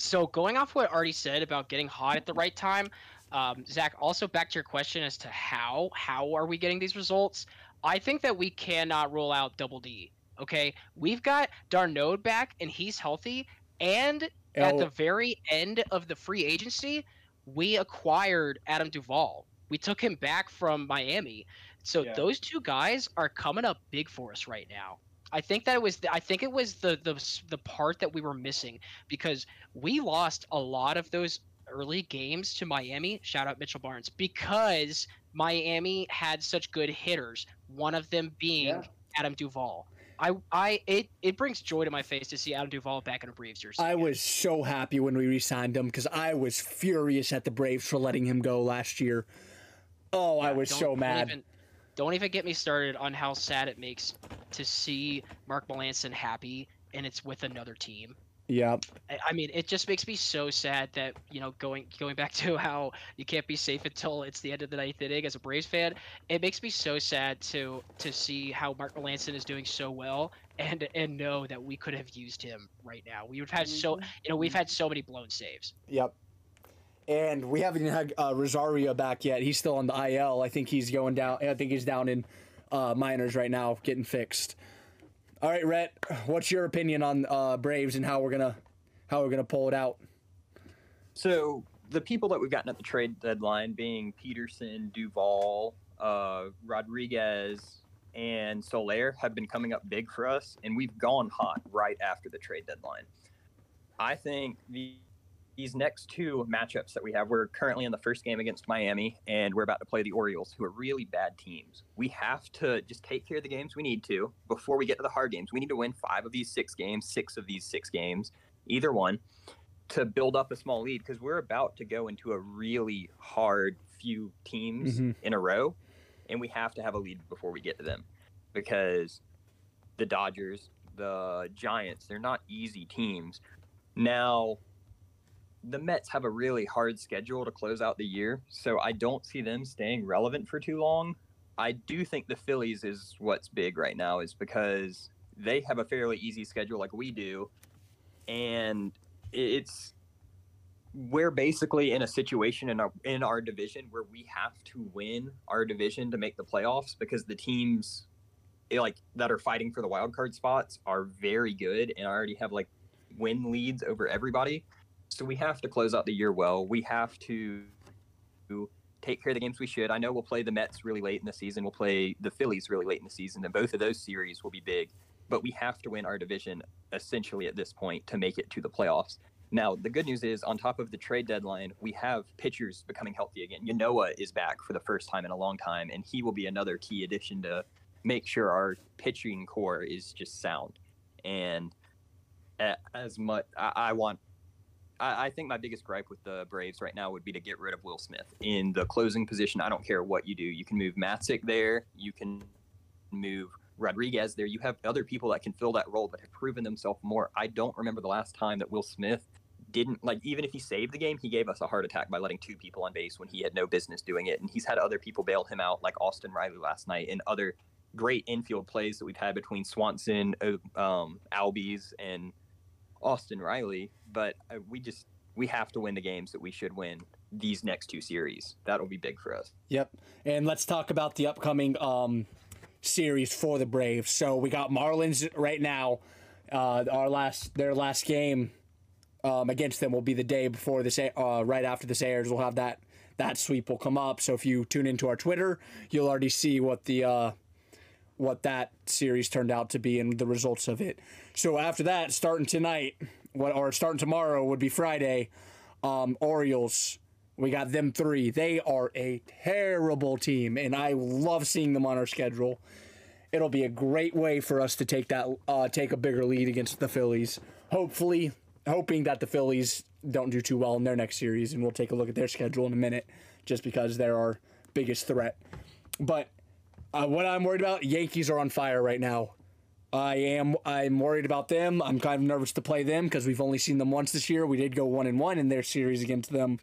So going off what Artie said about getting hot at the right time, um, Zach, also back to your question as to how how are we getting these results? I think that we cannot rule out Double D. Okay, we've got d'Arnaud back and he's healthy, and at the very end of the free agency, we acquired Adam Duvall. We took him back from Miami. So Yeah. those two guys are coming up big for us right now. I think that it was the, I think it was the the the part that we were missing because we lost a lot of those early games to Miami. Shout out Mitchell Barnes because Miami had such good hitters. One of them being Yeah. Adam Duvall. I I it it brings joy to my face to see Adam Duvall back in a Braves jersey. I was so happy when we re-signed him because I was furious at the Braves for letting him go last year. Oh, I was so mad. even- don't even get me started on how sad it makes to see Mark Melancon happy and it's with another team. Yep. I I mean, it just makes me so sad that you know going going back [LAUGHS] to how you can't be safe until it's the end of the ninth inning as a Braves fan. It makes me so sad to to see how Mark Melancon is doing so well and and know that we could have used him right now. We've had so Mm-hmm. you know we've had so many blown saves. Yep. And we haven't had uh, Rosario back yet. He's still on the IL. I think he's going down. I think he's down in uh, minors right now, getting fixed. All right, Rhett, what's your opinion on uh, Braves and how we're gonna how we're gonna pull it out? So the people that we've gotten at the trade deadline, being Pederson, Duvall, uh, Rodriguez, and Soler, have been coming up big for us, and we've gone hot right after the trade deadline. I think the these next two matchups that we have, we're currently in the first game against Miami, and we're about to play the Orioles, who are really bad teams. We have to just take care of the games we need to before we get to the hard games. We need to win five of these six games, six of these six games, either one to build up a small lead because we're about to go into a really hard few teams Mhm. in a row, and we have to have a lead before we get to them because the Dodgers, the Giants, they're not easy teams. Now, the Mets have a really hard schedule to close out the year, so I don't see them staying relevant for too long. I do think the Phillies is what's big right now, is because they have a fairly easy schedule like we do, and it's we're basically in a situation in our in our division where we have to win our division to make the playoffs because the teams like that are fighting for the wild card spots are very good and already have like win leads over everybody. So we have to close out the year well. We have to take care of the games we should. I know we'll play the Mets really late in the season. We'll play the Phillies really late in the season, and both of those series will be big. But we have to win our division essentially at this point to make it to the playoffs. Now, the good news is, on top of the trade deadline, we have pitchers becoming healthy again. Ynoa is back for the first time in a long time, and he will be another key addition to make sure our pitching core is just sound. And uh, as much, I, I want, I, I think my biggest gripe with the Braves right now would be to get rid of Will Smith in the closing position. I don't care what you do. You can move Matzek there. You can move Rodriguez there. You have other people that can fill that role that have proven themselves more. I don't remember the last time that Will Smith didn't like even if he saved the game, he gave us a heart attack by letting two people on base when he had no business doing it. And he's had other people bail him out, like Austin Riley last night, and other great infield plays that we've had between Swanson, um, Albies, and Austin Riley. But uh, we just we have to win the games that we should win these next two series. That'll be big for us. Yep. And let's talk about the upcoming um, series for the Braves. So we got Marlins right now. Uh, our last their last game um, against them will be the day before this uh, right after this airs. We'll have that that sweep will come up. So if you tune into our Twitter, you'll already see what the uh, what that series turned out to be and the results of it. So after that, starting tonight, what or starting tomorrow would be Friday. Um, Orioles. We got them three. They are a terrible team, and I love seeing them on our schedule. It'll be a great way for us to take that uh, take a bigger lead against the Phillies. Hopefully, hoping that the Phillies don't do too well in their next series, and we'll take a look at their schedule in a minute, just because they're our biggest threat. But uh, what I'm worried about, Yankees are on fire right now. I am I'm worried about them. I'm kind of nervous to play them because we've only seen them once this year. We did go one and one in their series against them.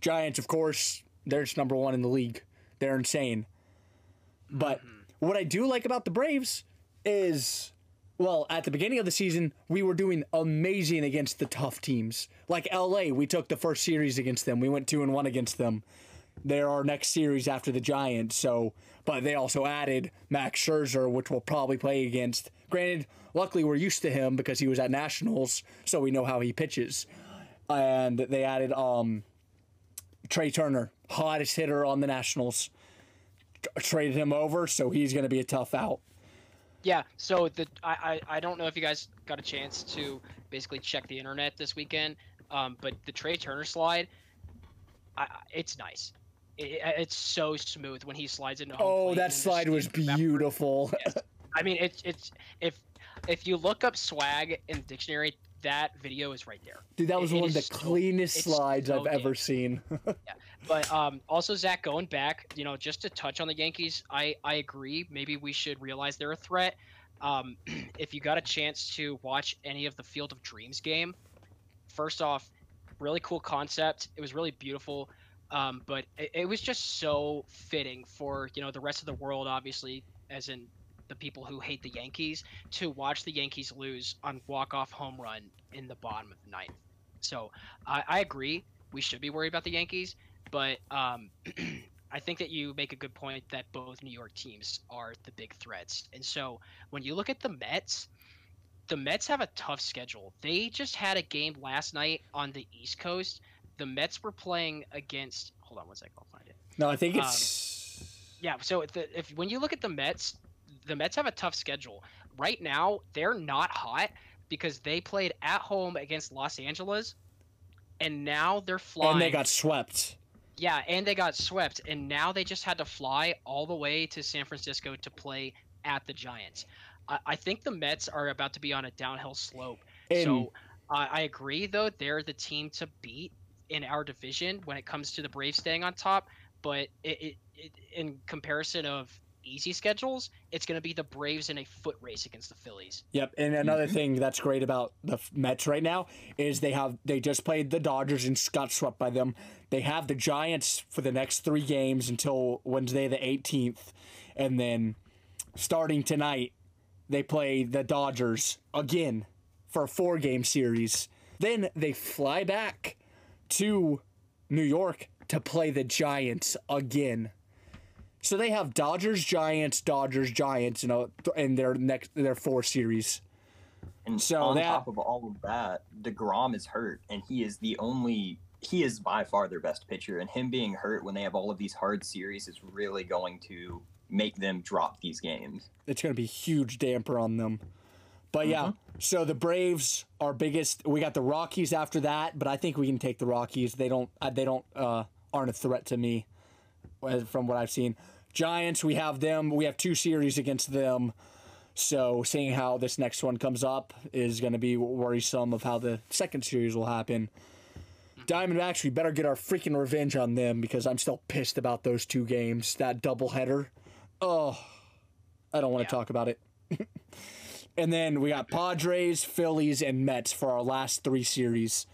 Giants, of course, they're just number one in the league. They're insane. But what I do like about the Braves is, well, at the beginning of the season, we were doing amazing against the tough teams. Like LA, we took the first series against them. We went two and one against them. They're our next series after the Giants. So, but they also added Max Scherzer, which we'll probably play against. Granted, luckily we're used to him because he was at Nationals, so we know how he pitches. And they added um, Trea Turner, hottest hitter on the Nationals. Traded him over, so he's going to be a tough out. Yeah, so the I, I I don't know if you guys got a chance to basically check the internet this weekend, um, but the Trea Turner slide, I- it's nice. It, it's so smooth when he slides into home Oh, that slide was beautiful. I mean, it's it's if if you look up swag in the dictionary, that video is right there. Dude, that was It- it one of the is so- cleanest slides so I've ever seen. [LAUGHS] But um, also Zach, going back, you know, just to touch on the Yankees, I I agree. Maybe we should realize they're a threat. Um, [CLEARS THROAT] if you got a chance to watch any of the Field of Dreams game, first off, really cool concept. It was really beautiful, um, but it, it was just so fitting for you know the rest of the world, obviously, as in the people who hate the Yankees, to watch the Yankees lose on walk off home run in the bottom of the ninth. So I, I agree. We should be worried about the Yankees but um, [CLEARS THROAT] I think that you make a good point that both New York teams are the big threats. And so when you look at the Mets, the Mets have a tough schedule. They just had a game last night on the East Coast. The Mets were playing against. Hold on one second, I'll find it. no, I think Um, it's. Yeah, so if, the, if when you look at the Mets, the Mets have a tough schedule. Right now, they're not hot because they played at home against Los Angeles, and now they're flying. and they got swept. Yeah, and they got swept, and now they just had to fly all the way to San Francisco to play at the Giants. I, I think the Mets are about to be on a downhill slope. And so I I agree, though, they're the team to beat in our division when it comes to the Braves staying on top. But it, it, it in comparison of easy schedules, it's going to be the Braves in a foot race against the Phillies. Yep, and another thing that's great about the Mets right now is they have they just played the Dodgers and got swept by them. They have the Giants for the next three games until Wednesday the 18th, and then starting tonight they play the Dodgers again for a four game series. Then they fly back to New York to play the Giants again. So they have Dodgers, Giants, Dodgers, Giants, you know, in their next their four series. And So on that- top of all of that, Degrom is hurt, and he is the only. He is by far their best pitcher, and him being hurt when they have all of these hard series is really going to make them drop these games. It's going to be a huge damper on them. But yeah, mm-hmm. So the Braves are biggest. We got the Rockies after that, but I think we can take the Rockies. They don't. uh, They don't. Uh, aren't a threat to me, uh, from what I've seen. Giants, we have them. We have two series against them. So seeing how this next one comes up is going to be worrisome of how the second series will happen. Diamondbacks, we better get our freaking revenge on them because I'm still pissed about those two games. That doubleheader. Oh, I don't want Yeah. to talk about it. [LAUGHS] and then we got Padres, Phillies, and Mets for our last three series.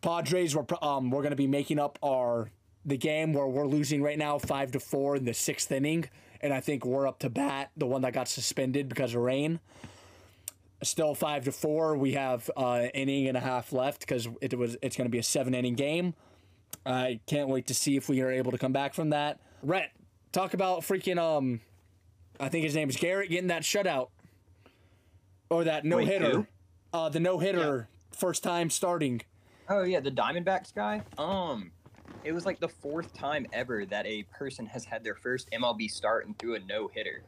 Padres, we're um we're gonna be making up our the game where we're losing right now five to four in the sixth inning, and I think we're up to bat, the one that got suspended because of rain. Still five to four. We have uh, inning and a half left because it was it's gonna be a seven inning game. I can't wait to see if we are able to come back from that. Rhett, talk about freaking um, I think his name is Garrett getting that shutout or that no hitter. who? Uh, the no hitter first time starting. Oh yeah, the Diamondbacks guy. Um, it was like the fourth time ever that a person has had their first MLB start and threw a no hitter.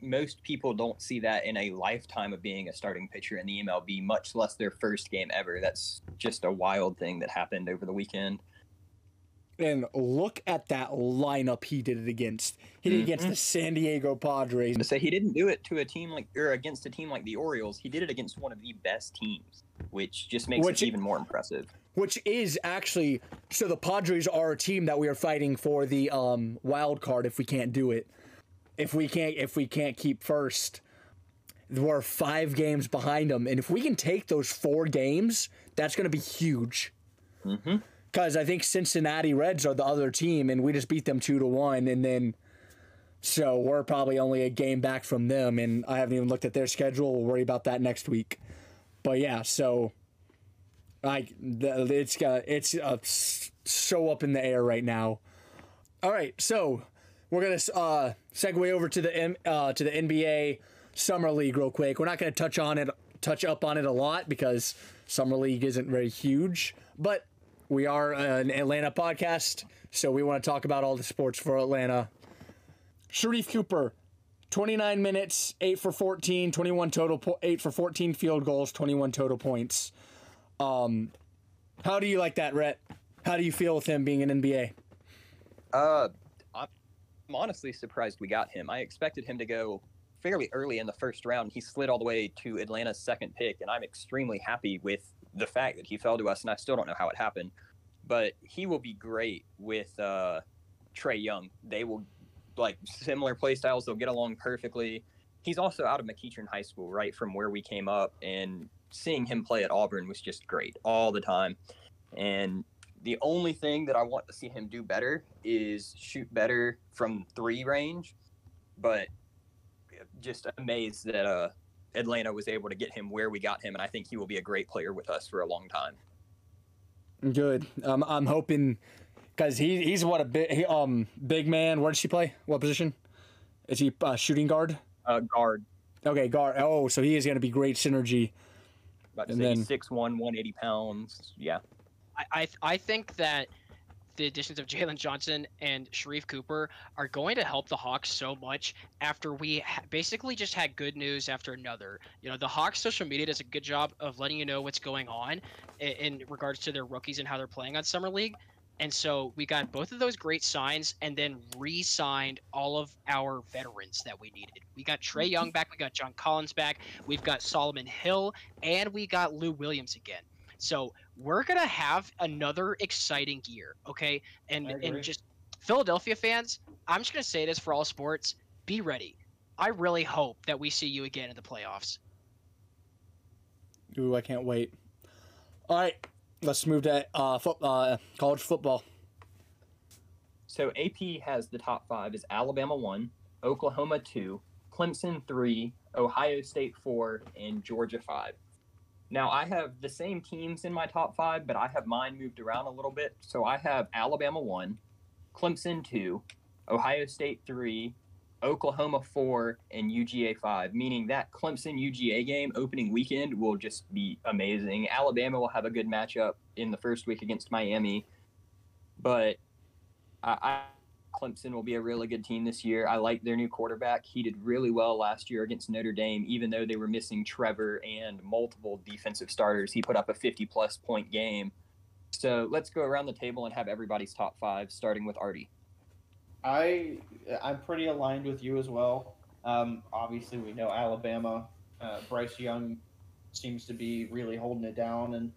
Most people don't see that in a lifetime of being a starting pitcher in the MLB, much less their first game ever. That's just a wild thing that happened over the weekend. And look at that lineup he did it against. He did it against the San Diego Padres. To say he didn't do it to a team like or against a team like the Orioles, he did it against one of the best teams, which just makes Which- it even more impressive. which is actually so the Padres are a team that we are fighting for the um, wild card if we can't do it. If we can't if we can't keep first, we're five games behind them, and if we can take those four games, that's going to be huge. Mm-hmm. Because I think Cincinnati Reds are the other team, and we just beat them two to one, and then So we're probably only a game back from them, and I haven't even looked at their schedule. We'll worry about that next week. But yeah, so like it's got it's uh, so up in the air right now. All right, so we're gonna uh, segue over to the M, uh, to the NBA summer league real quick. We're not gonna touch on it, touch up on it a lot because summer league isn't very huge, but we are an Atlanta podcast, so we want to talk about all the sports for Atlanta. Sharife Cooper, 29 minutes, 8 for 14, 21 total, po- 8 for 14 field goals, 21 total points. Um, how do you like that, Rhett? How do you feel with him being an NBA? Uh, I'm honestly surprised we got him. I expected him to go fairly early in the first round. He slid all the way to Atlanta's second pick, and I'm extremely happy with the fact that he fell to us. And I still don't know how it happened, but he will be great with uh, Trae Young. They will like similar play styles. They'll get along perfectly. He's also out of McEachern High School, right from where we came up, and seeing him play at Auburn was just great all the time. And the only thing that I want to see him do better is shoot better from three range. But just amazed that uh, Atlanta was able to get him where we got him, and I think he will be a great player with us for a long time. Good. Um, I'm hoping because he he's what a big he, um big man. Where does he play? What position? Is he uh, shooting guard? Uh, guard. Okay, guard. Oh, so he is going to be great synergy. About to And say then- he's 6'1", 180 pounds. Yeah. I, I I think that the additions of [LAUGHS] Jalen Johnson and Sharife Cooper are going to help the Hawks so much after we ha- basically just had good news after another. You know, the Hawks social media does a good job of letting you know what's going on in, in regards to their rookies and how they're playing on Summer League. And so we got both of those great signs and then re signed all of our veterans that we needed. We got Trae Young back, we got John Collins back, we've got Solomon Hill, and we got Lou Williams again. So we're gonna have another exciting year, okay? And and just Philadelphia fans, I'm just gonna say this for all sports: be ready. I really hope that we see you again in the playoffs. Ooh, I can't wait. All right, let's move to uh, fo- uh college football. So AP has the top five is Alabama one, Oklahoma two, Clemson three, Ohio State four, and Georgia five. Now I have the same teams in my top five, but I have mine moved around a little bit. So I have Alabama one, Clemson two, Ohio State three, Oklahoma four, and UGA five. Meaning that Clemson UGA game opening weekend will just be amazing. Alabama will have a good matchup in the first week against Miami, but I, I Clemson will be a really good team this year. I like their new quarterback. He did really well last year against Notre Dame, even though they were missing Trevor and multiple defensive starters. He put up a 50 plus point game. So let's go around the table and have everybody's top five, starting with Artie. I I'm pretty aligned with you as well. Um, obviously, we know Alabama. Uh, Bryce Young seems to be really holding it down, and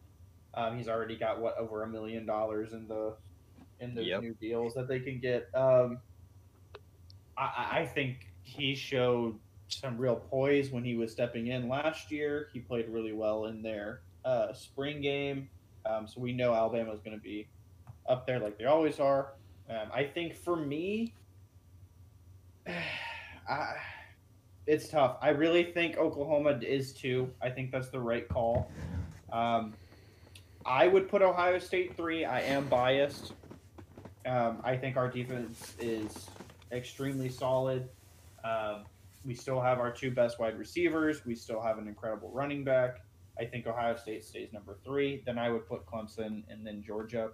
um, he's already got what over a million dollars in the in the Yep. new deals that they can get. Um, I, I- I think he showed some real poise when he was stepping in last year. He played really well in their uh, spring game, um, so we know Alabama is going to be up there like they always are. Um, I think for me, [SIGHS] I, it's tough. I really think Oklahoma is too. I think that's the right call. Um, I would put Ohio State three. I am biased. Um, I think our defense is extremely solid. Um, we still have our two best wide receivers. We still have an incredible running back. I think Ohio State stays number three. Then I would put Clemson and then Georgia.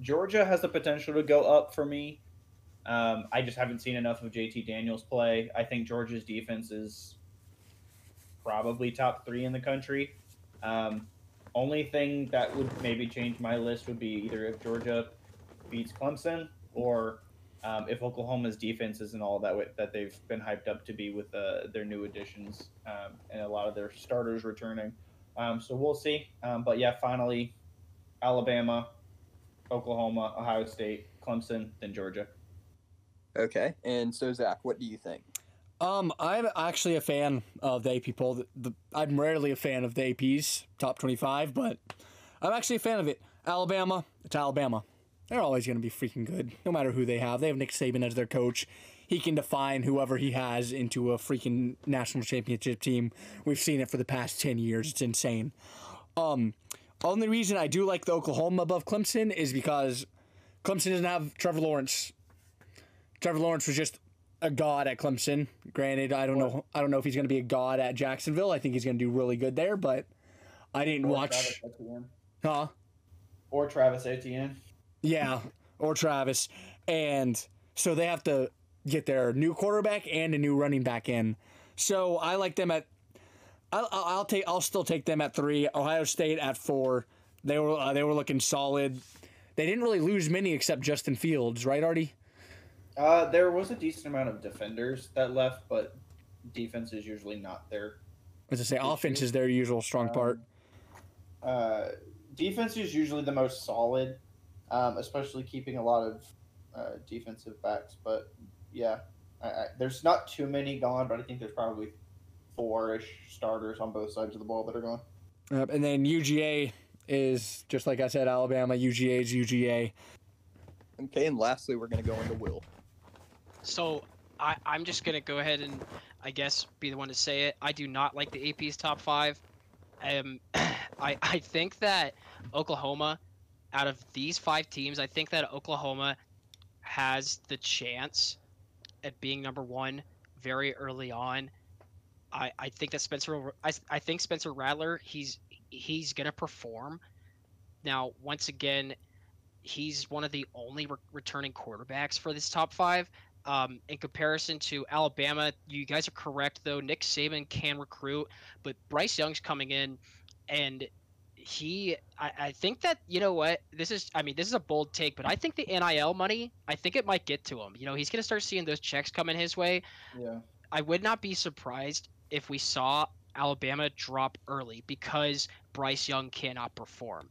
Georgia has the potential to go up for me. Um, I just haven't seen enough of JT Daniels play. I think Georgia's defense is probably top three in the country. Um, only thing that would maybe change my list would be either if Georgia beats Clemson or um, if Oklahoma's defense isn't all that way, that they've been hyped up to be with uh, their new additions um, and a lot of their starters returning. Um, so we'll see. Um, but yeah, finally, Alabama, Oklahoma, Ohio State, Clemson, then Georgia. Okay. And so, Zach, what do you think? Um, I'm actually a fan of the AP poll. The, the, I'm rarely a fan of the AP's top 25, but I'm actually a fan of it. Alabama, it's Alabama. They're always going to be freaking good, no matter who they have. They have Nick Saban as their coach. he can define whoever he has into a freaking national championship team. We've seen it for the past 10 years. It's insane. Um, only reason I do like the Oklahoma above Clemson is because Clemson doesn't have Trevor Lawrence. Trevor Lawrence was just a god at Clemson. Granted, I don't know. I don't know if he's going to be a god at Jacksonville. I think he's going to do really good there, but I didn't Or watch. Travis Etienne. Huh? Or Travis Etienne. Yeah, or Travis. And so they have to get their new quarterback and a new running back in. So I like them at. I'll, I'll take. I'll still take them at three. Ohio State at four. They were uh, they were looking solid. They didn't really lose many except Justin Fields, right, Artie? Uh, there was a decent amount of defenders that left, but defense is usually not their. As I say, offense is their usual strong part. Uh, defense is usually the most solid, um, especially keeping a lot of uh, defensive backs. But yeah, I, I, there's not too many gone, but I think there's probably four-ish starters on both sides of the ball that are gone. Yep, and then UGA is just like I said, Alabama. UGA is UGA. Okay, and lastly, we're going to go into Will. So I, I'm just gonna go ahead and I guess be the one to say it. I do not like the AP's top five. Um, [CLEARS THROAT] I I think that Oklahoma, out of these five teams, I think that Oklahoma has the chance at being number one very early on. I, I think that Spencer I, I think Spencer Rattler he's he's gonna perform. Now once again, he's one of the only re- returning quarterbacks for this top five. Um, in comparison to Alabama, you guys are correct though. Nick Saban can recruit, but Bryce Young's coming in, and he, I, I think that you know what this is. I mean, this is a bold take, but I think the NIL money, I think it might get to him. You know, he's gonna start seeing those checks coming his way. Yeah. I would not be surprised if we saw Alabama drop early because Bryce Young cannot perform.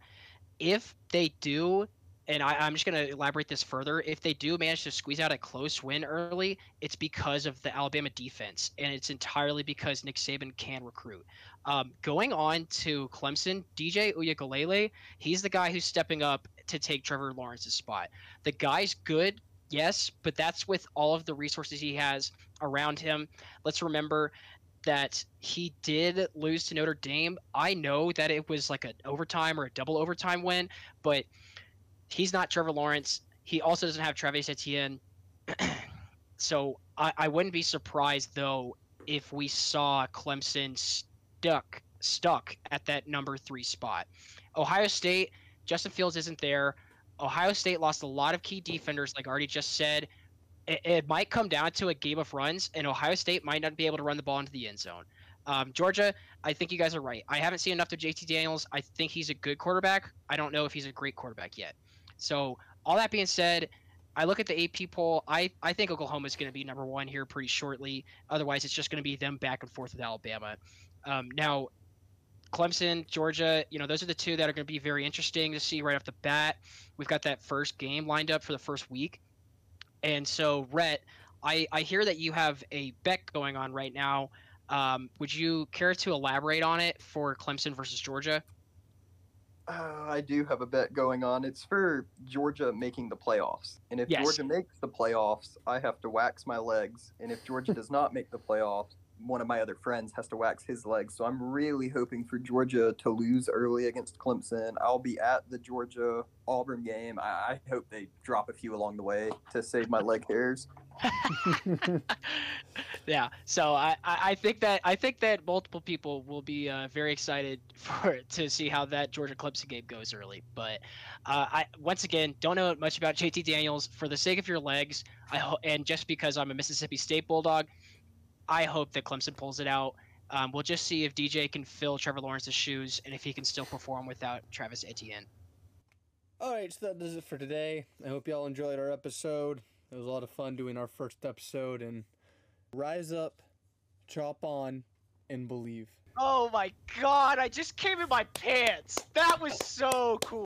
If they do, and I, I'm just going to elaborate this further, if they do manage to squeeze out a close win early, it's because of the Alabama defense, and it's entirely because Nick Saban can recruit. Um, going on to Clemson, DJ Uiagalelei, he's the guy who's stepping up to take Trevor Lawrence's spot. The guy's good, yes, but that's with all of the resources he has around him. Let's remember that he did lose to Notre Dame. I know that it was like an overtime or a double overtime win, but he's not Trevor Lawrence. He also doesn't have Travis Etienne. [CLEARS THROAT] so I, I wouldn't be surprised though if we saw Clemson stuck stuck at that number three spot. Ohio State, Justin Fields isn't there. Ohio State lost a lot of key defenders, like I already just said. It, it might come down to a game of runs, and Ohio State might not be able to run the ball into the end zone. Um, Georgia, I think you guys are right. I haven't seen enough of JT Daniels. I think he's a good quarterback. I don't know if he's a great quarterback yet. So, all that being said, I look at the AP poll. I, I think Oklahoma is going to be number one here pretty shortly. Otherwise, it's just going to be them back and forth with Alabama. Um, now, Clemson, Georgia, you know, those are the two that are going to be very interesting to see right off the bat. We've got that first game lined up for the first week. And so, Rhett, I, I hear that you have a bet going on right now. Um, would you care to elaborate on it for Clemson versus Georgia? Uh, I do have a bet going on. It's for Georgia making the playoffs. And if Yes. Georgia makes the playoffs, I have to wax my legs. And if Georgia does not make the playoffs, one of my other friends has to wax his legs. So I'm really hoping for Georgia to lose early against Clemson. I'll be at the Georgia Auburn game. I, I hope they drop a few along the way to save my leg hairs. [LAUGHS] yeah so I, I think that i think that multiple people will be uh, very excited [LAUGHS] for to see how that georgia clemson game goes early but uh, i once again don't know much about jt daniels for the sake of your legs i ho- and just because i'm a mississippi state bulldog i hope that clemson pulls it out um, we'll just see if dj can fill trevor lawrence's shoes and if he can still perform without travis etienne All right, so that does it for today. I hope y'all enjoyed our episode. It was a lot of fun doing our first episode and rise up, chop on, and believe. oh my god i just came in my pants that was so cool